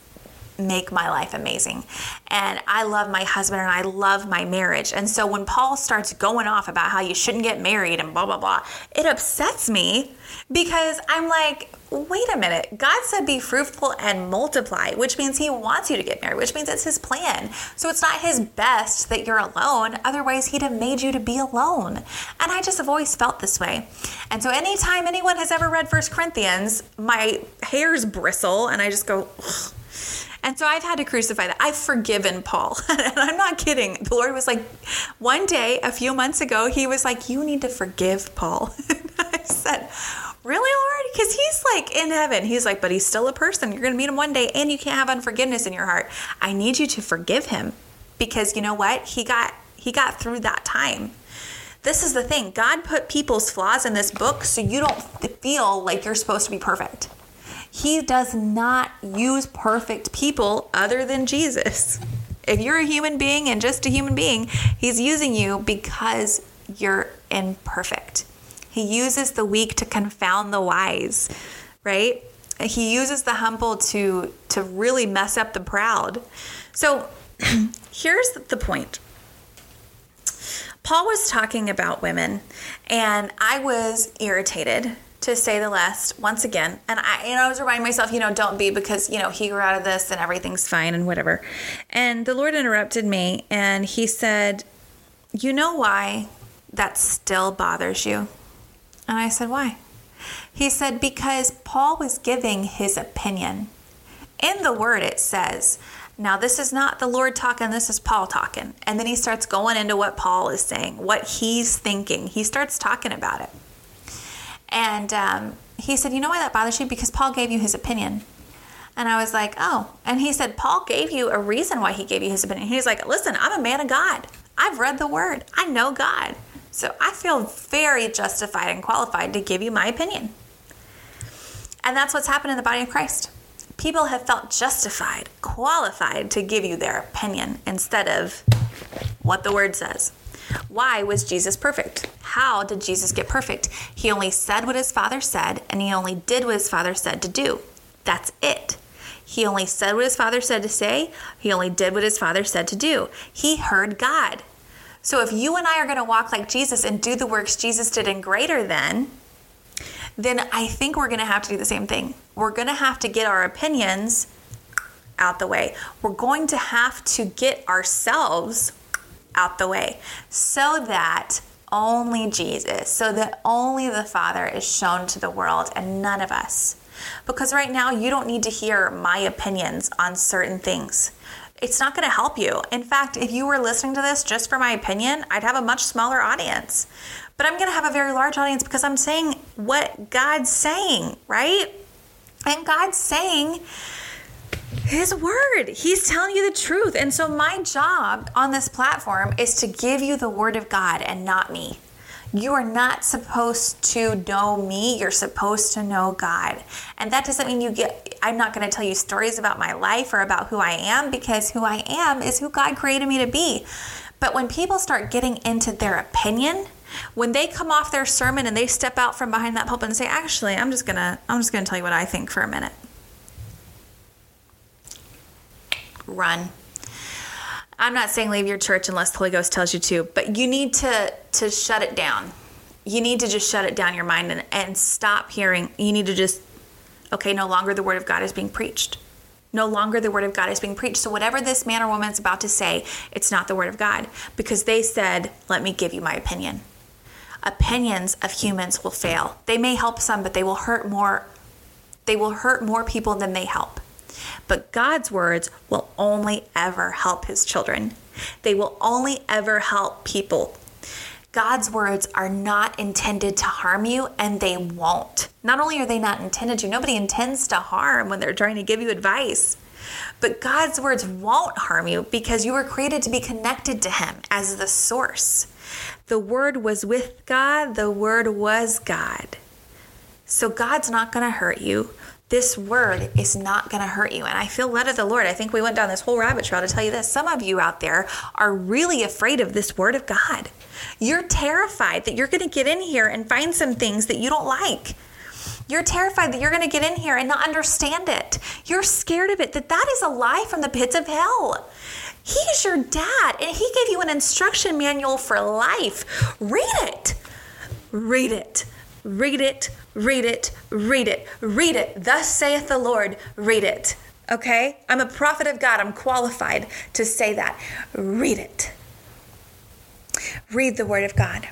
make my life amazing. And I love my husband and I love my marriage. And so when Paul starts going off about how you shouldn't get married and blah, blah, blah, it upsets me because I'm like, wait a minute. God said be fruitful and multiply, which means he wants you to get married, which means it's his plan. So it's not his best that you're alone. Otherwise, he'd have made you to be alone. And I just have always felt this way. And so anytime anyone has ever read First Corinthians, my hairs bristle and I just go, Ugh. And so I've had to crucify that. I've forgiven Paul. and I'm not kidding. The Lord was like, one day, a few months ago, he was like, You need to forgive Paul. I said, Really, Lord? Because he's like in heaven. He's like, But he's still a person. You're going to meet him one day, and you can't have unforgiveness in your heart. I need you to forgive him because you know what? He got he got through that time. This is the thing. God put people's flaws in this book so you don't feel like you're supposed to be perfect. He does not use perfect people other than Jesus. If you're a human being and just a human being, He's using you because you're imperfect. He uses the weak to confound the wise, right? He uses the humble to to really mess up the proud. So here's the point. Paul was talking about women, and I was irritated to say the least once again. And I, know, I was reminding myself, you know, don't be because, you know, he grew out of this and everything's fine and whatever. And the Lord interrupted me and he said, You know why that still bothers you? And I said, Why? He said, Because Paul was giving his opinion. In the word, it says, now, this is not the Lord talking, this is Paul talking. And then he starts going into what Paul is saying, what he's thinking. He starts talking about it. And um, he said, You know why that bothers you? Because Paul gave you his opinion. And I was like, Oh. And he said, Paul gave you a reason why he gave you his opinion. He's like, Listen, I'm a man of God. I've read the word, I know God. So I feel very justified and qualified to give you my opinion. And that's what's happened in the body of Christ people have felt justified, qualified to give you their opinion instead of what the word says. Why was Jesus perfect? How did Jesus get perfect? He only said what his father said, and he only did what his father said to do. That's it. He only said what his father said to say, he only did what his father said to do. He heard God. So if you and I are going to walk like Jesus and do the works Jesus did and greater than, then I think we're going to have to do the same thing. We're going to have to get our opinions out the way. We're going to have to get ourselves out the way so that only Jesus, so that only the Father is shown to the world and none of us. Because right now, you don't need to hear my opinions on certain things. It's not going to help you. In fact, if you were listening to this just for my opinion, I'd have a much smaller audience. But I'm going to have a very large audience because I'm saying what God's saying, right? And God's saying his word. He's telling you the truth. And so my job on this platform is to give you the word of God and not me. You are not supposed to know me, you're supposed to know God. And that doesn't mean you get, I'm not going to tell you stories about my life or about who I am because who I am is who God created me to be. But when people start getting into their opinion, when they come off their sermon and they step out from behind that pulpit and say, "Actually, I'm just going to I'm just going to tell you what I think for a minute." Run. I'm not saying leave your church unless the Holy Ghost tells you to, but you need to to shut it down. You need to just shut it down your mind and, and stop hearing. You need to just okay, no longer the word of God is being preached. No longer the word of God is being preached. So, whatever this man or woman is about to say, it's not the word of God because they said, Let me give you my opinion opinions of humans will fail. They may help some, but they will hurt more they will hurt more people than they help. But God's words will only ever help his children. They will only ever help people. God's words are not intended to harm you, and they won't. Not only are they not intended to, nobody intends to harm when they're trying to give you advice. But God's words won't harm you because you were created to be connected to Him as the source. The Word was with God, the Word was God. So God's not going to hurt you. This word is not going to hurt you. And I feel led of the Lord. I think we went down this whole rabbit trail to tell you this. Some of you out there are really afraid of this word of God. You're terrified that you're going to get in here and find some things that you don't like. You're terrified that you're going to get in here and not understand it. You're scared of it, that that is a lie from the pits of hell. He is your dad, and he gave you an instruction manual for life. Read it. Read it. Read it. Read it. Read it. Read it. Thus saith the Lord. Read it. Okay? I'm a prophet of God. I'm qualified to say that. Read it. Read the Word of God.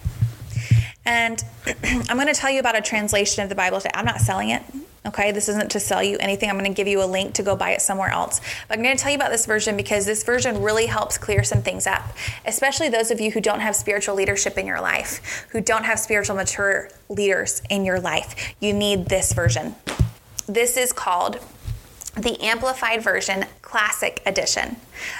And I'm going to tell you about a translation of the Bible today. I'm not selling it. Okay, this isn't to sell you anything. I'm going to give you a link to go buy it somewhere else. But I'm going to tell you about this version because this version really helps clear some things up, especially those of you who don't have spiritual leadership in your life, who don't have spiritual mature leaders in your life. You need this version. This is called the Amplified Version Classic Edition.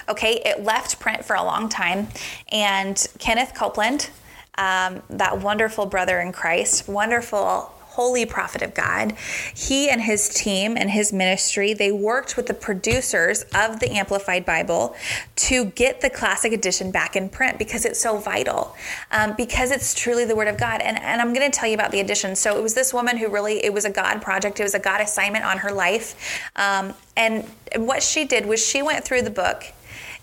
Okay, it left print for a long time, and Kenneth Copeland, um, that wonderful brother in Christ, wonderful holy prophet of God. He and his team and his ministry, they worked with the producers of the Amplified Bible to get the classic edition back in print because it's so vital, um, because it's truly the Word of God. And, and I'm going to tell you about the edition. So it was this woman who really, it was a God project, it was a God assignment on her life. Um, and what she did was she went through the book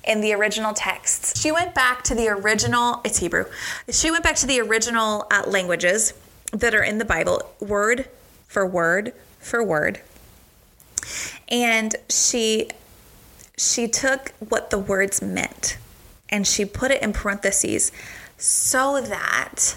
in the original texts. She went back to the original, it's Hebrew. She went back to the original uh, languages that are in the Bible, word for word for word. And she she took what the words meant and she put it in parentheses so that,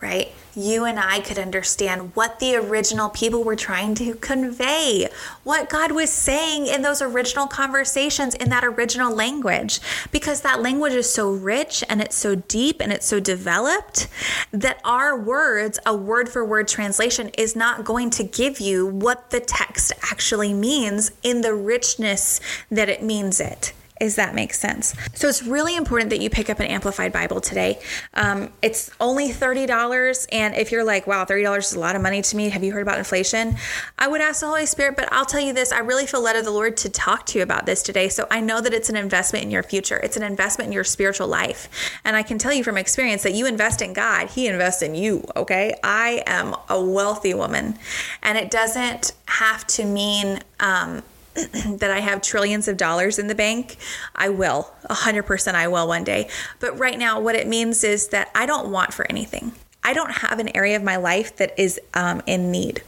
right? You and I could understand what the original people were trying to convey, what God was saying in those original conversations in that original language. Because that language is so rich and it's so deep and it's so developed that our words, a word for word translation, is not going to give you what the text actually means in the richness that it means it is that makes sense. So it's really important that you pick up an Amplified Bible today. Um, it's only $30. And if you're like, wow, $30 is a lot of money to me, have you heard about inflation? I would ask the Holy Spirit, but I'll tell you this I really feel led of the Lord to talk to you about this today. So I know that it's an investment in your future, it's an investment in your spiritual life. And I can tell you from experience that you invest in God, He invests in you, okay? I am a wealthy woman, and it doesn't have to mean, um, that I have trillions of dollars in the bank, I will. 100% I will one day. But right now, what it means is that I don't want for anything. I don't have an area of my life that is um, in need.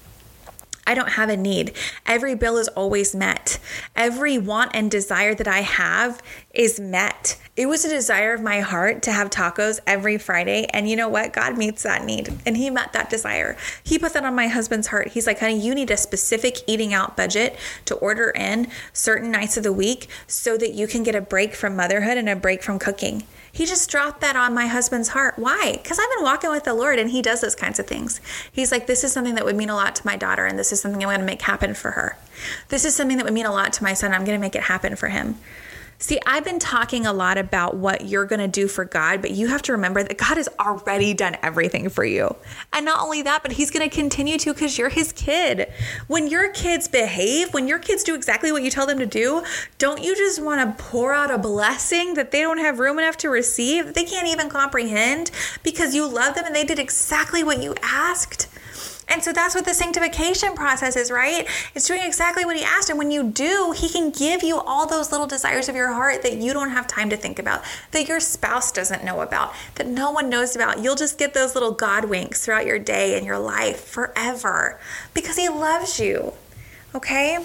I don't have a need. Every bill is always met. Every want and desire that I have is met. It was a desire of my heart to have tacos every Friday. And you know what? God meets that need. And He met that desire. He put that on my husband's heart. He's like, honey, you need a specific eating out budget to order in certain nights of the week so that you can get a break from motherhood and a break from cooking. He just dropped that on my husband's heart. Why? Because I've been walking with the Lord and he does those kinds of things. He's like, this is something that would mean a lot to my daughter and this is something I'm going to make happen for her. This is something that would mean a lot to my son. I'm going to make it happen for him. See, I've been talking a lot about what you're going to do for God, but you have to remember that God has already done everything for you. And not only that, but He's going to continue to because you're His kid. When your kids behave, when your kids do exactly what you tell them to do, don't you just want to pour out a blessing that they don't have room enough to receive? They can't even comprehend because you love them and they did exactly what you asked. And so that's what the sanctification process is, right? It's doing exactly what he asked. And when you do, he can give you all those little desires of your heart that you don't have time to think about, that your spouse doesn't know about, that no one knows about. You'll just get those little God winks throughout your day and your life forever because he loves you. Okay?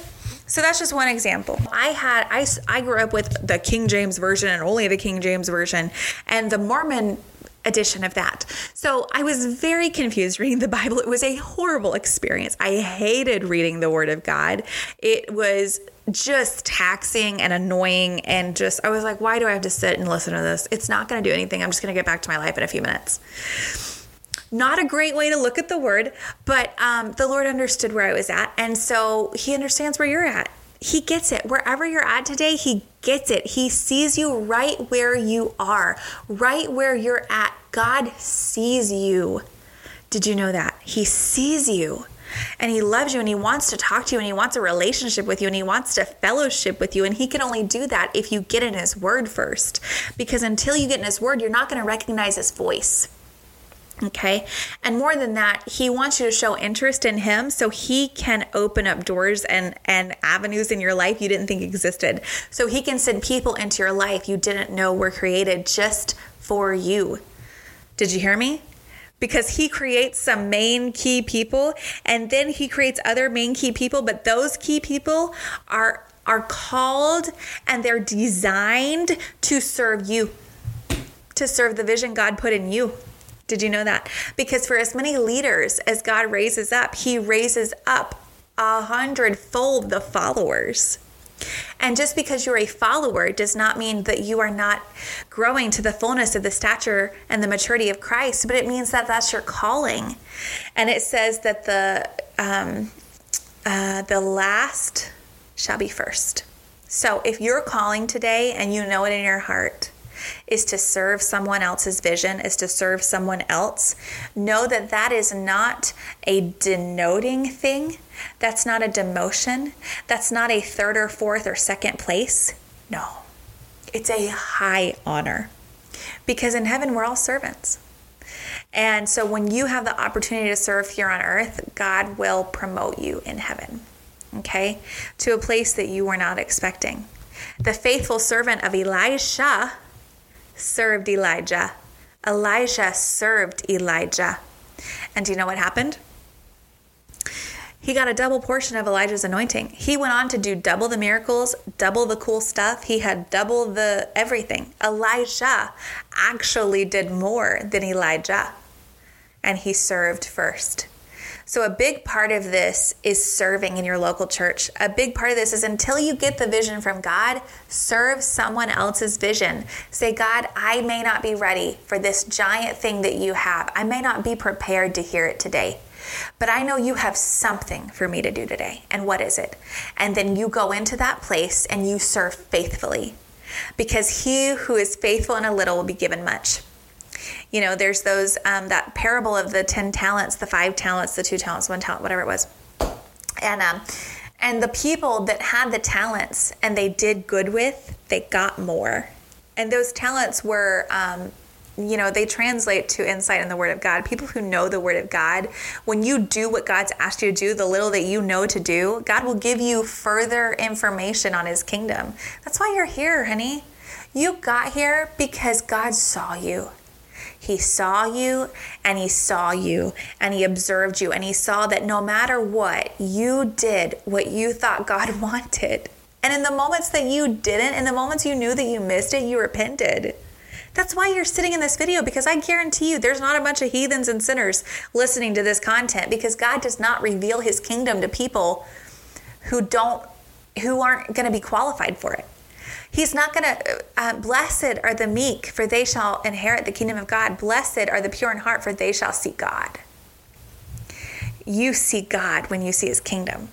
So that's just one example. I had I, I grew up with the King James version and only the King James version and the Mormon edition of that. So I was very confused reading the Bible. It was a horrible experience. I hated reading the Word of God. It was just taxing and annoying and just I was like, why do I have to sit and listen to this? It's not going to do anything. I'm just going to get back to my life in a few minutes. Not a great way to look at the word, but um, the Lord understood where I was at. And so He understands where you're at. He gets it. Wherever you're at today, He gets it. He sees you right where you are, right where you're at. God sees you. Did you know that? He sees you and he loves you and he wants to talk to you and he wants a relationship with you and he wants to fellowship with you. And he can only do that if you get in his word first. Because until you get in his word, you're not going to recognize his voice. Okay. And more than that, he wants you to show interest in him so he can open up doors and, and avenues in your life you didn't think existed. So he can send people into your life you didn't know were created just for you. Did you hear me? Because he creates some main key people and then he creates other main key people, but those key people are are called and they're designed to serve you, to serve the vision God put in you. Did you know that? Because for as many leaders as God raises up, He raises up a hundredfold the followers. And just because you're a follower does not mean that you are not growing to the fullness of the stature and the maturity of Christ, but it means that that's your calling. And it says that the um, uh, the last shall be first. So if you're calling today and you know it in your heart, is to serve someone else's vision, is to serve someone else, know that that is not a denoting thing. That's not a demotion. That's not a third or fourth or second place. No, it's a high honor because in heaven we're all servants. And so when you have the opportunity to serve here on earth, God will promote you in heaven, okay, to a place that you were not expecting. The faithful servant of Elisha served Elisha. Elijah served Elijah. And do you know what happened? He got a double portion of Elisha's anointing. He went on to do double the miracles, double the cool stuff. He had double the everything. Elijah actually did more than Elijah, and he served first. So, a big part of this is serving in your local church. A big part of this is until you get the vision from God, serve someone else's vision. Say, God, I may not be ready for this giant thing that you have. I may not be prepared to hear it today. But I know you have something for me to do today. And what is it? And then you go into that place and you serve faithfully. Because he who is faithful in a little will be given much. You know, there's those, um, that parable of the 10 talents, the five talents, the two talents, one talent, whatever it was. And, um, and the people that had the talents and they did good with, they got more. And those talents were um, you know, they translate to insight in the Word of God. People who know the Word of God, when you do what God's asked you to do, the little that you know to do, God will give you further information on His kingdom. That's why you're here, honey. You got here because God saw you. He saw you and He saw you and He observed you and He saw that no matter what, you did what you thought God wanted. And in the moments that you didn't, in the moments you knew that you missed it, you repented. That's why you're sitting in this video because I guarantee you there's not a bunch of heathens and sinners listening to this content because God does not reveal his kingdom to people who don't who aren't going to be qualified for it. He's not going to uh, blessed are the meek for they shall inherit the kingdom of God. Blessed are the pure in heart for they shall see God. You see God when you see his kingdom.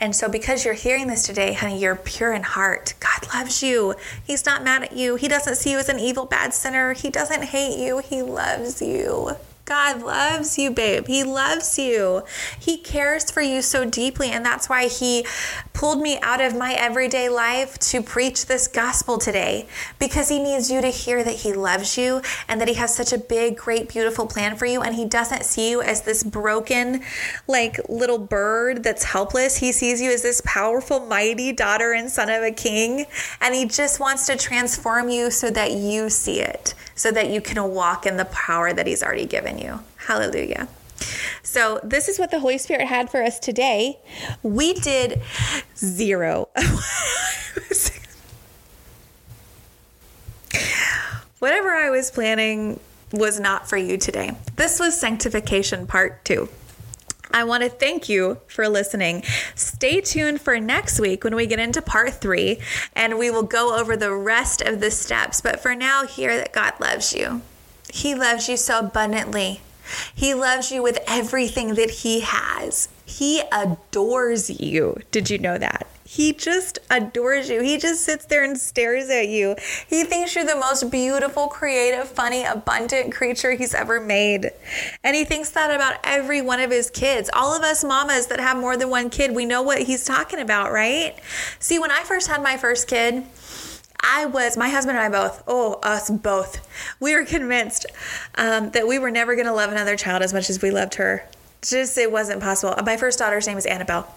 And so, because you're hearing this today, honey, you're pure in heart. God loves you. He's not mad at you. He doesn't see you as an evil, bad sinner. He doesn't hate you. He loves you. God loves you, babe. He loves you. He cares for you so deeply. And that's why He pulled me out of my everyday life to preach this gospel today because He needs you to hear that He loves you and that He has such a big, great, beautiful plan for you. And He doesn't see you as this broken, like little bird that's helpless. He sees you as this powerful, mighty daughter and son of a king. And He just wants to transform you so that you see it, so that you can walk in the power that He's already given you. Hallelujah. So, this is what the Holy Spirit had for us today. We did zero. Whatever I was planning was not for you today. This was sanctification part two. I want to thank you for listening. Stay tuned for next week when we get into part three and we will go over the rest of the steps. But for now, hear that God loves you. He loves you so abundantly. He loves you with everything that He has. He adores you. Did you know that? He just adores you. He just sits there and stares at you. He thinks you're the most beautiful, creative, funny, abundant creature he's ever made. And he thinks that about every one of his kids. All of us mamas that have more than one kid, we know what he's talking about, right? See, when I first had my first kid, I was, my husband and I both, oh, us both, we were convinced um, that we were never going to love another child as much as we loved her. Just, it wasn't possible. My first daughter's name is Annabelle.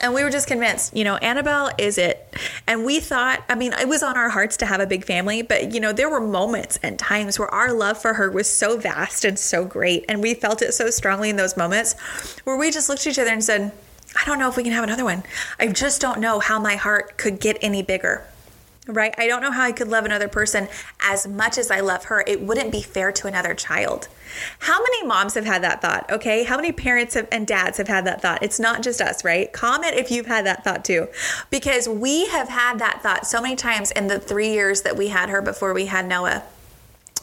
And we were just convinced, you know, Annabelle is it. And we thought, I mean, it was on our hearts to have a big family, but, you know, there were moments and times where our love for her was so vast and so great. And we felt it so strongly in those moments where we just looked at each other and said, I don't know if we can have another one. I just don't know how my heart could get any bigger right? I don't know how I could love another person as much as I love her. It wouldn't be fair to another child. How many moms have had that thought? Okay. How many parents have, and dads have had that thought? It's not just us, right? Comment if you've had that thought too. Because we have had that thought so many times in the three years that we had her before we had Noah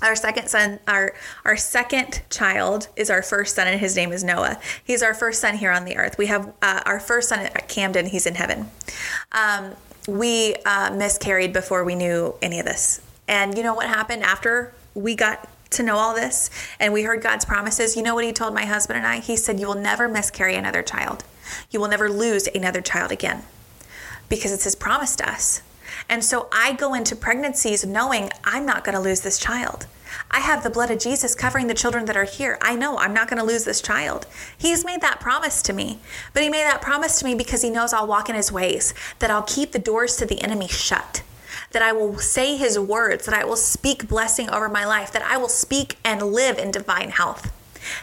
our second son our our second child is our first son and his name is noah he's our first son here on the earth we have uh, our first son at camden he's in heaven um, we uh, miscarried before we knew any of this. And you know what happened after we got to know all this and we heard God's promises? You know what he told my husband and I? He said, You will never miscarry another child. You will never lose another child again because it's his promise to us. And so I go into pregnancies knowing I'm not going to lose this child. I have the blood of Jesus covering the children that are here. I know I'm not going to lose this child. He's made that promise to me. But he made that promise to me because he knows I'll walk in his ways, that I'll keep the doors to the enemy shut, that I will say his words, that I will speak blessing over my life, that I will speak and live in divine health.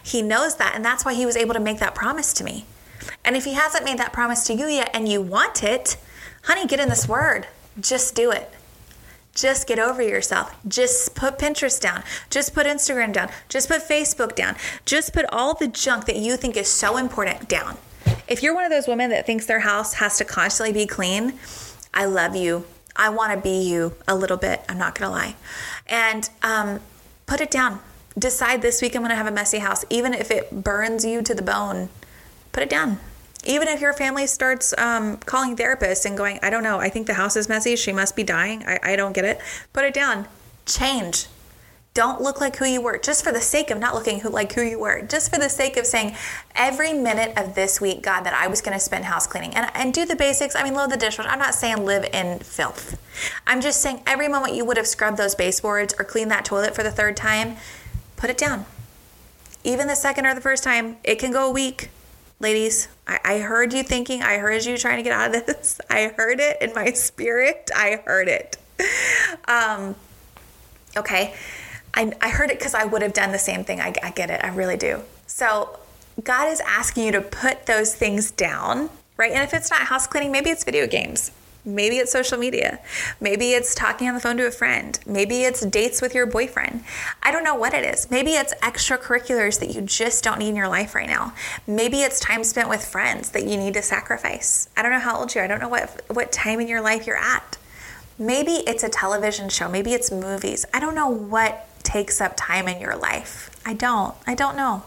He knows that, and that's why he was able to make that promise to me. And if he hasn't made that promise to you yet and you want it, honey, get in this word. Just do it. Just get over yourself. Just put Pinterest down. Just put Instagram down. Just put Facebook down. Just put all the junk that you think is so important down. If you're one of those women that thinks their house has to constantly be clean, I love you. I want to be you a little bit. I'm not going to lie. And um, put it down. Decide this week I'm going to have a messy house, even if it burns you to the bone. Put it down even if your family starts um, calling therapists and going, I don't know, I think the house is messy. She must be dying. I, I don't get it. Put it down. Change. Don't look like who you were, just for the sake of not looking who, like who you were, just for the sake of saying, every minute of this week, God, that I was going to spend house cleaning and, and do the basics. I mean, load the dishwasher. I'm not saying live in filth. I'm just saying every moment you would have scrubbed those baseboards or cleaned that toilet for the third time, put it down. Even the second or the first time, it can go a week, ladies, I, I, heard you thinking, I heard you trying to get out of this. I heard it in my spirit. I heard it. Um, okay. I, I heard it because I would have done the same thing. I, I get it. I really do. So, God is asking you to put those things down, right? And if it's not house cleaning, maybe it's video games. Maybe it's social media. Maybe it's talking on the phone to a friend. Maybe it's dates with your boyfriend. I don't know what it is. Maybe it's extracurriculars that you just don't need in your life right now. Maybe it's time spent with friends that you need to sacrifice. I don't know how old you are. I don't know what what time in your life you're at. Maybe it's a television show. Maybe it's movies. I don't know what takes up time in your life. I don't. I don't know.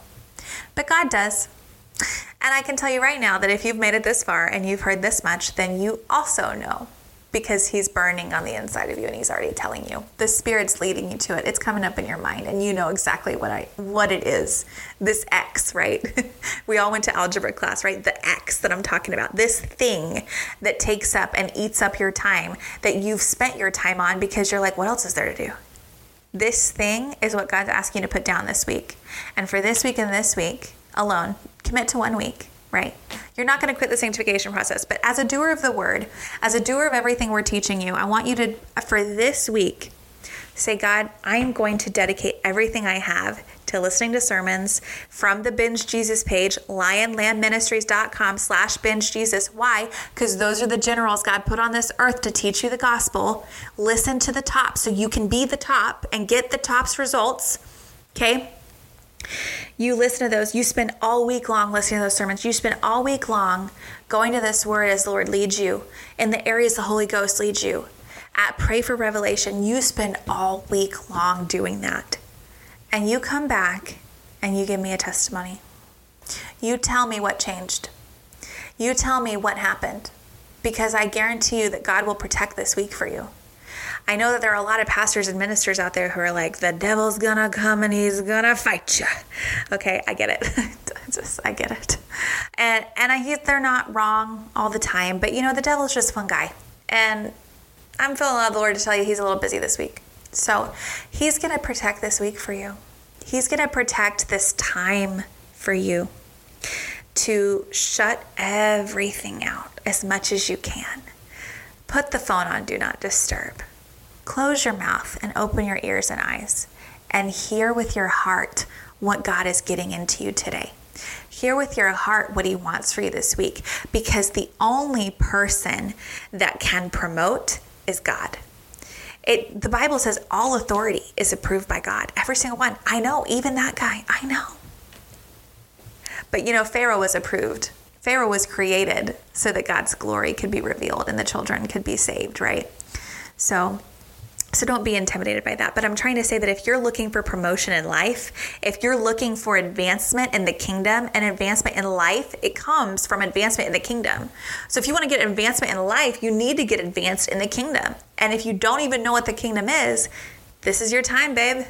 But God does. And I can tell you right now that if you've made it this far and you've heard this much, then you also know because he's burning on the inside of you and he's already telling you. The spirit's leading you to it. It's coming up in your mind and you know exactly what I what it is. This X, right? we all went to algebra class, right? The X that I'm talking about. This thing that takes up and eats up your time that you've spent your time on because you're like, what else is there to do? This thing is what God's asking you to put down this week. And for this week and this week alone, commit to one week, right? You're not going to quit the sanctification process, but as a doer of the word, as a doer of everything we're teaching you, I want you to, for this week, say, God, I am going to dedicate everything I have to listening to sermons from the Binge Jesus page, lionlandministries.com slash binge Jesus. Why? Because those are the generals God put on this earth to teach you the gospel. Listen to the top so you can be the top and get the top's results. Okay? You listen to those. You spend all week long listening to those sermons. You spend all week long going to this word as the Lord leads you in the areas the Holy Ghost leads you. At Pray for Revelation, you spend all week long doing that. And you come back and you give me a testimony. You tell me what changed. You tell me what happened. Because I guarantee you that God will protect this week for you. I know that there are a lot of pastors and ministers out there who are like, the devil's gonna come and he's gonna fight you. Okay, I get it. just, I get it. And and I they're not wrong all the time, but you know, the devil's just one guy. And I'm feeling of the Lord to tell you he's a little busy this week. So he's gonna protect this week for you. He's gonna protect this time for you to shut everything out as much as you can. Put the phone on do not disturb Close your mouth and open your ears and eyes and hear with your heart what God is getting into you today. Hear with your heart what He wants for you this week because the only person that can promote is God. It, the Bible says all authority is approved by God. Every single one. I know, even that guy. I know. But you know, Pharaoh was approved. Pharaoh was created so that God's glory could be revealed and the children could be saved, right? So So don't be intimidated by that. But I'm trying to say that if you're looking for promotion in life, if you're looking for advancement in the kingdom and advancement in life, it comes from advancement in the kingdom. So if you want to get advancement in life, you need to get advanced in the kingdom. And if you don't even know what the kingdom is, this is your time, babe.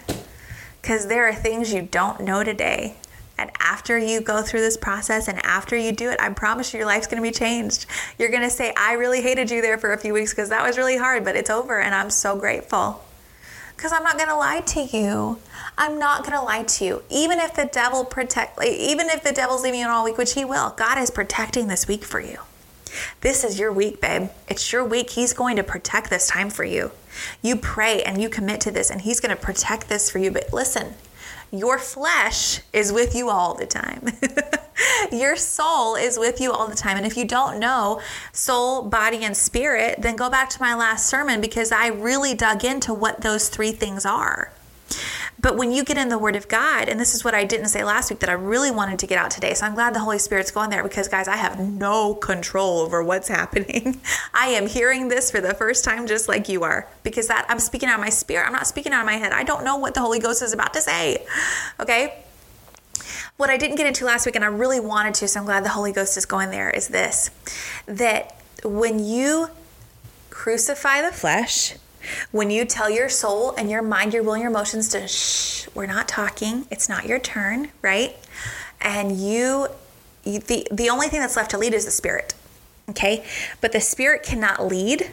Because there are things you don't know today. And after you go through this process and after you do it, I promise you, your life's going to be changed. You're going to say, I really hated you there for a few weeks because that was really hard, but it's over and I'm so grateful. Because I'm not going to lie to you. I'm not going to lie to you. Even if the devil protect, even if the devil's leaving you all week, which he will, God is protecting this week for you. This is your week, babe. It's your week. He's going to protect this time for you. You pray and you commit to this, and He's going to protect this for you. But listen, your flesh is with you all the time. your soul is with you all the time. And if you don't know soul, body, and spirit, then go back to my last sermon because I really dug into what those three things are. But when you get in the Word of God, and this is what I didn't say last week that I really wanted to get out today. So I'm glad the Holy Spirit's going there because, guys, I have no control over what's happening. I am hearing this for the first time just like you are because that I'm speaking out of my spirit. I'm not speaking out of my head. I don't know what the Holy Ghost is about to say. Okay? What I didn't get into last week, and I really wanted to, so I'm glad the Holy Ghost is going there, is this that when you crucify the flesh, when you tell your soul and your mind, your will, and your emotions to shh, we're not talking, it's not your turn, right? And you, you the, the only thing that's left to lead is the spirit, okay? But the spirit cannot lead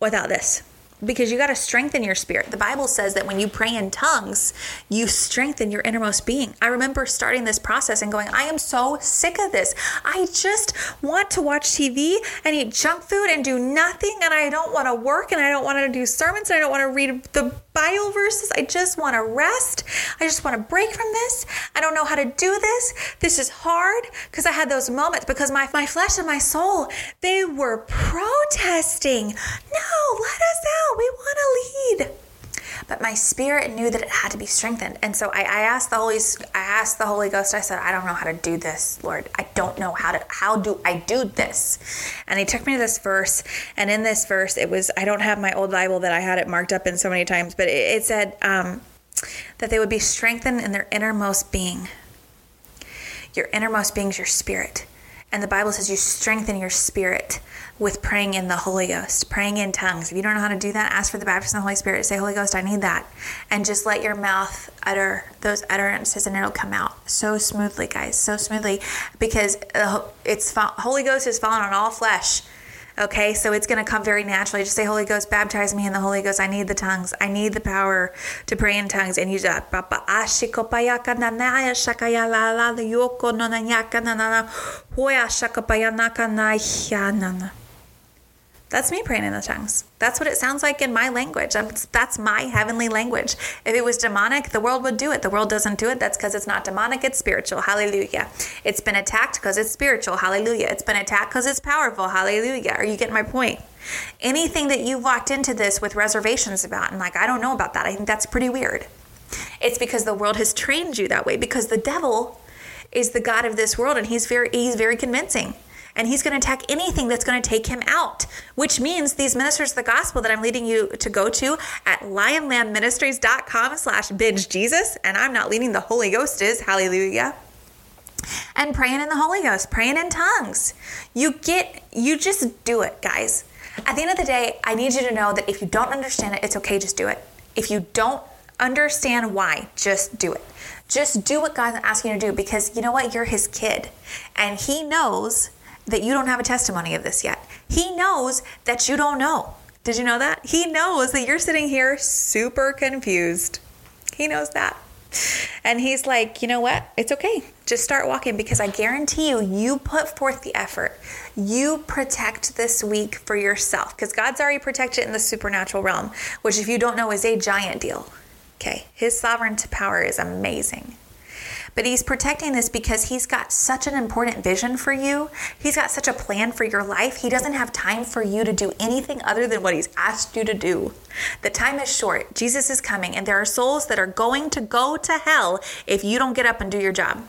without this because you got to strengthen your spirit. The Bible says that when you pray in tongues, you strengthen your innermost being. I remember starting this process and going, I am so sick of this. I just want to watch TV and eat junk food and do nothing. And I don't want to work and I don't want to do sermons and I don't want to read the Bible verses. I just want to rest. I just want to break from this. I don't know how to do this. This is hard because I had those moments because my, my flesh and my soul, they were protesting. No, let us out we want to lead. But my spirit knew that it had to be strengthened. And so I, I asked the Holy I asked the Holy Ghost, I said, I don't know how to do this, Lord. I don't know how to how do I do this? And he took me to this verse, and in this verse, it was I don't have my old Bible that I had it marked up in so many times, but it, it said um, that they would be strengthened in their innermost being. Your innermost being is your spirit. And the Bible says you strengthen your spirit with praying in the Holy Ghost, praying in tongues. If you don't know how to do that, ask for the baptism of the Holy Spirit. Say, Holy Ghost, I need that. And just let your mouth utter those utterances and it'll come out so smoothly, guys, so smoothly because it's Holy Ghost is fallen on all flesh. Okay, so it's going to come very naturally. Just say, Holy Ghost, baptize me in the Holy Ghost. I need the tongues. I need the power to pray in tongues. And you just, Papa, That's me praying in the tongues. That's what it sounds like in my language. That's my heavenly language. If it was demonic, the world would do it. The world doesn't do it. That's because it's not demonic, it's spiritual. Hallelujah. It's been attacked because it's spiritual. Hallelujah. It's been attacked because it's powerful. Hallelujah. Are you getting my point? Anything that you've walked into this with reservations about and like, I don't know about that, I think that's pretty weird. It's because the world has trained you that way because the devil is the god of this world and he's very he's very convincing and he's going to attack anything that's going to take him out, which means these ministers of the gospel that I'm leading you to go to at lionlandministries.com slash binge Jesus, and I'm not leading the Holy Ghost is, hallelujah. And praying in the Holy Ghost, praying in tongues. You get, you just do it, guys. At the end of the day, I need you to know that if you don't understand it, it's okay, just do it. If you don't understand why, just do it. Just do what God's asking you to do because you know what? You're His kid. And He knows that you don't have a testimony of this yet. He knows that you don't know. Did you know that? He knows that you're sitting here super confused. He knows that. And he's like, you know what? It's okay. Just start walking because I guarantee you, you put forth the effort. You protect this week for yourself because God's already protected in the supernatural realm, which, if you don't know, is a giant deal. Okay. His sovereign power is amazing. But he's protecting this because he's got such an important vision for you. He's got such a plan for your life. He doesn't have time for you to do anything other than what he's asked you to do. The time is short. Jesus is coming, and there are souls that are going to go to hell if you don't get up and do your job.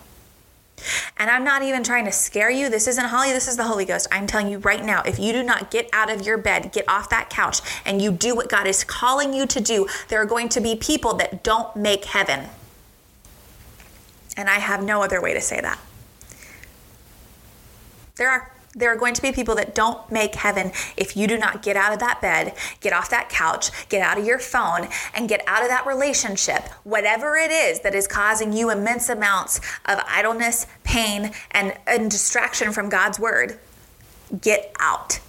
And I'm not even trying to scare you. This isn't Holly, this is the Holy Ghost. I'm telling you right now, if you do not get out of your bed, get off that couch, and you do what God is calling you to do, there are going to be people that don't make heaven. And I have no other way to say that. There are. There are going to be people that don't make heaven if you do not get out of that bed, get off that couch, get out of your phone, and get out of that relationship, whatever it is that is causing you immense amounts of idleness, pain, and, and distraction from God's word. Get out.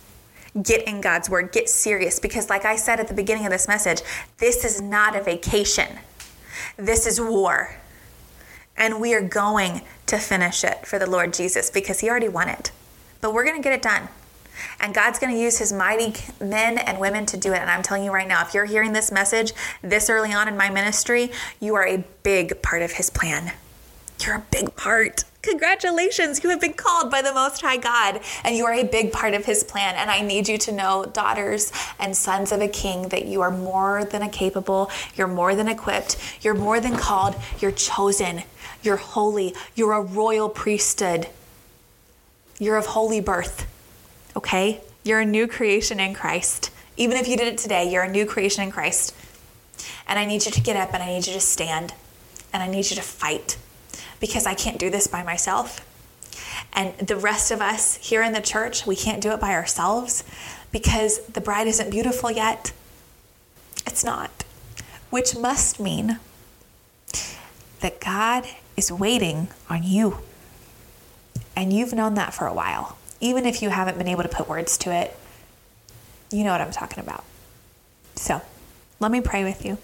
Get in God's word. Get serious because, like I said at the beginning of this message, this is not a vacation, this is war. And we are going to finish it for the Lord Jesus because He already won it but we're going to get it done. And God's going to use his mighty men and women to do it. And I'm telling you right now, if you're hearing this message this early on in my ministry, you are a big part of his plan. You're a big part. Congratulations, you have been called by the Most High God, and you are a big part of His plan. And I need you to know, daughters and sons of a king, that you are more than capable, you're more than equipped, you're more than called, you're chosen, you're holy, you're a royal priesthood. You're of holy birth, okay? You're a new creation in Christ. Even if you did it today, you're a new creation in Christ. And I need you to get up and I need you to stand and I need you to fight because I can't do this by myself. And the rest of us here in the church, we can't do it by ourselves because the bride isn't beautiful yet. It's not. Which must mean that God is waiting on you. And you've known that for a while. Even if you haven't been able to put words to it, you know what I'm talking about. So let me pray with you.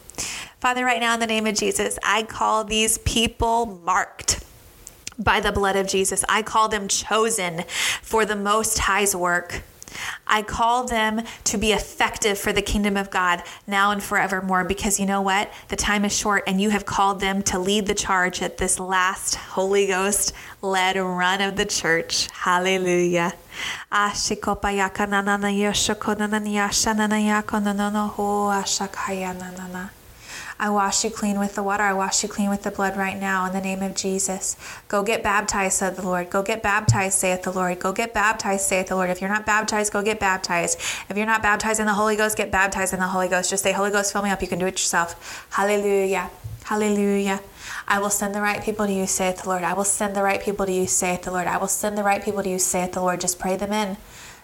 Father, right now in the name of Jesus, I call these people marked by the blood of Jesus. I call them chosen for the Most High's work. I call them to be effective for the kingdom of God now and forevermore because you know what? The time is short and you have called them to lead the charge at this last Holy Ghost led run of the church. Hallelujah. I wash you clean with the water. I wash you clean with the blood right now in the name of Jesus. Go get baptized, said the Lord. Go get baptized, saith the Lord. Go get baptized, saith the Lord. If you're not baptized, go get baptized. If you're not baptized in the Holy Ghost, get baptized in the Holy Ghost. Just say, Holy Ghost, fill me up. You can do it yourself. Hallelujah. Hallelujah. I will send the right people to you, saith the Lord. I will send the right people to you, saith the Lord. I will send the right people to you, saith the Lord. Just pray them in.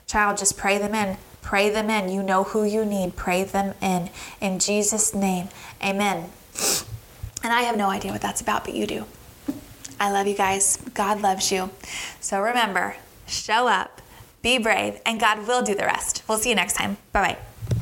Child, just pray them in. Pray them in. You know who you need. Pray them in. In Jesus' name, amen. And I have no idea what that's about, but you do. I love you guys. God loves you. So remember, show up, be brave, and God will do the rest. We'll see you next time. Bye bye.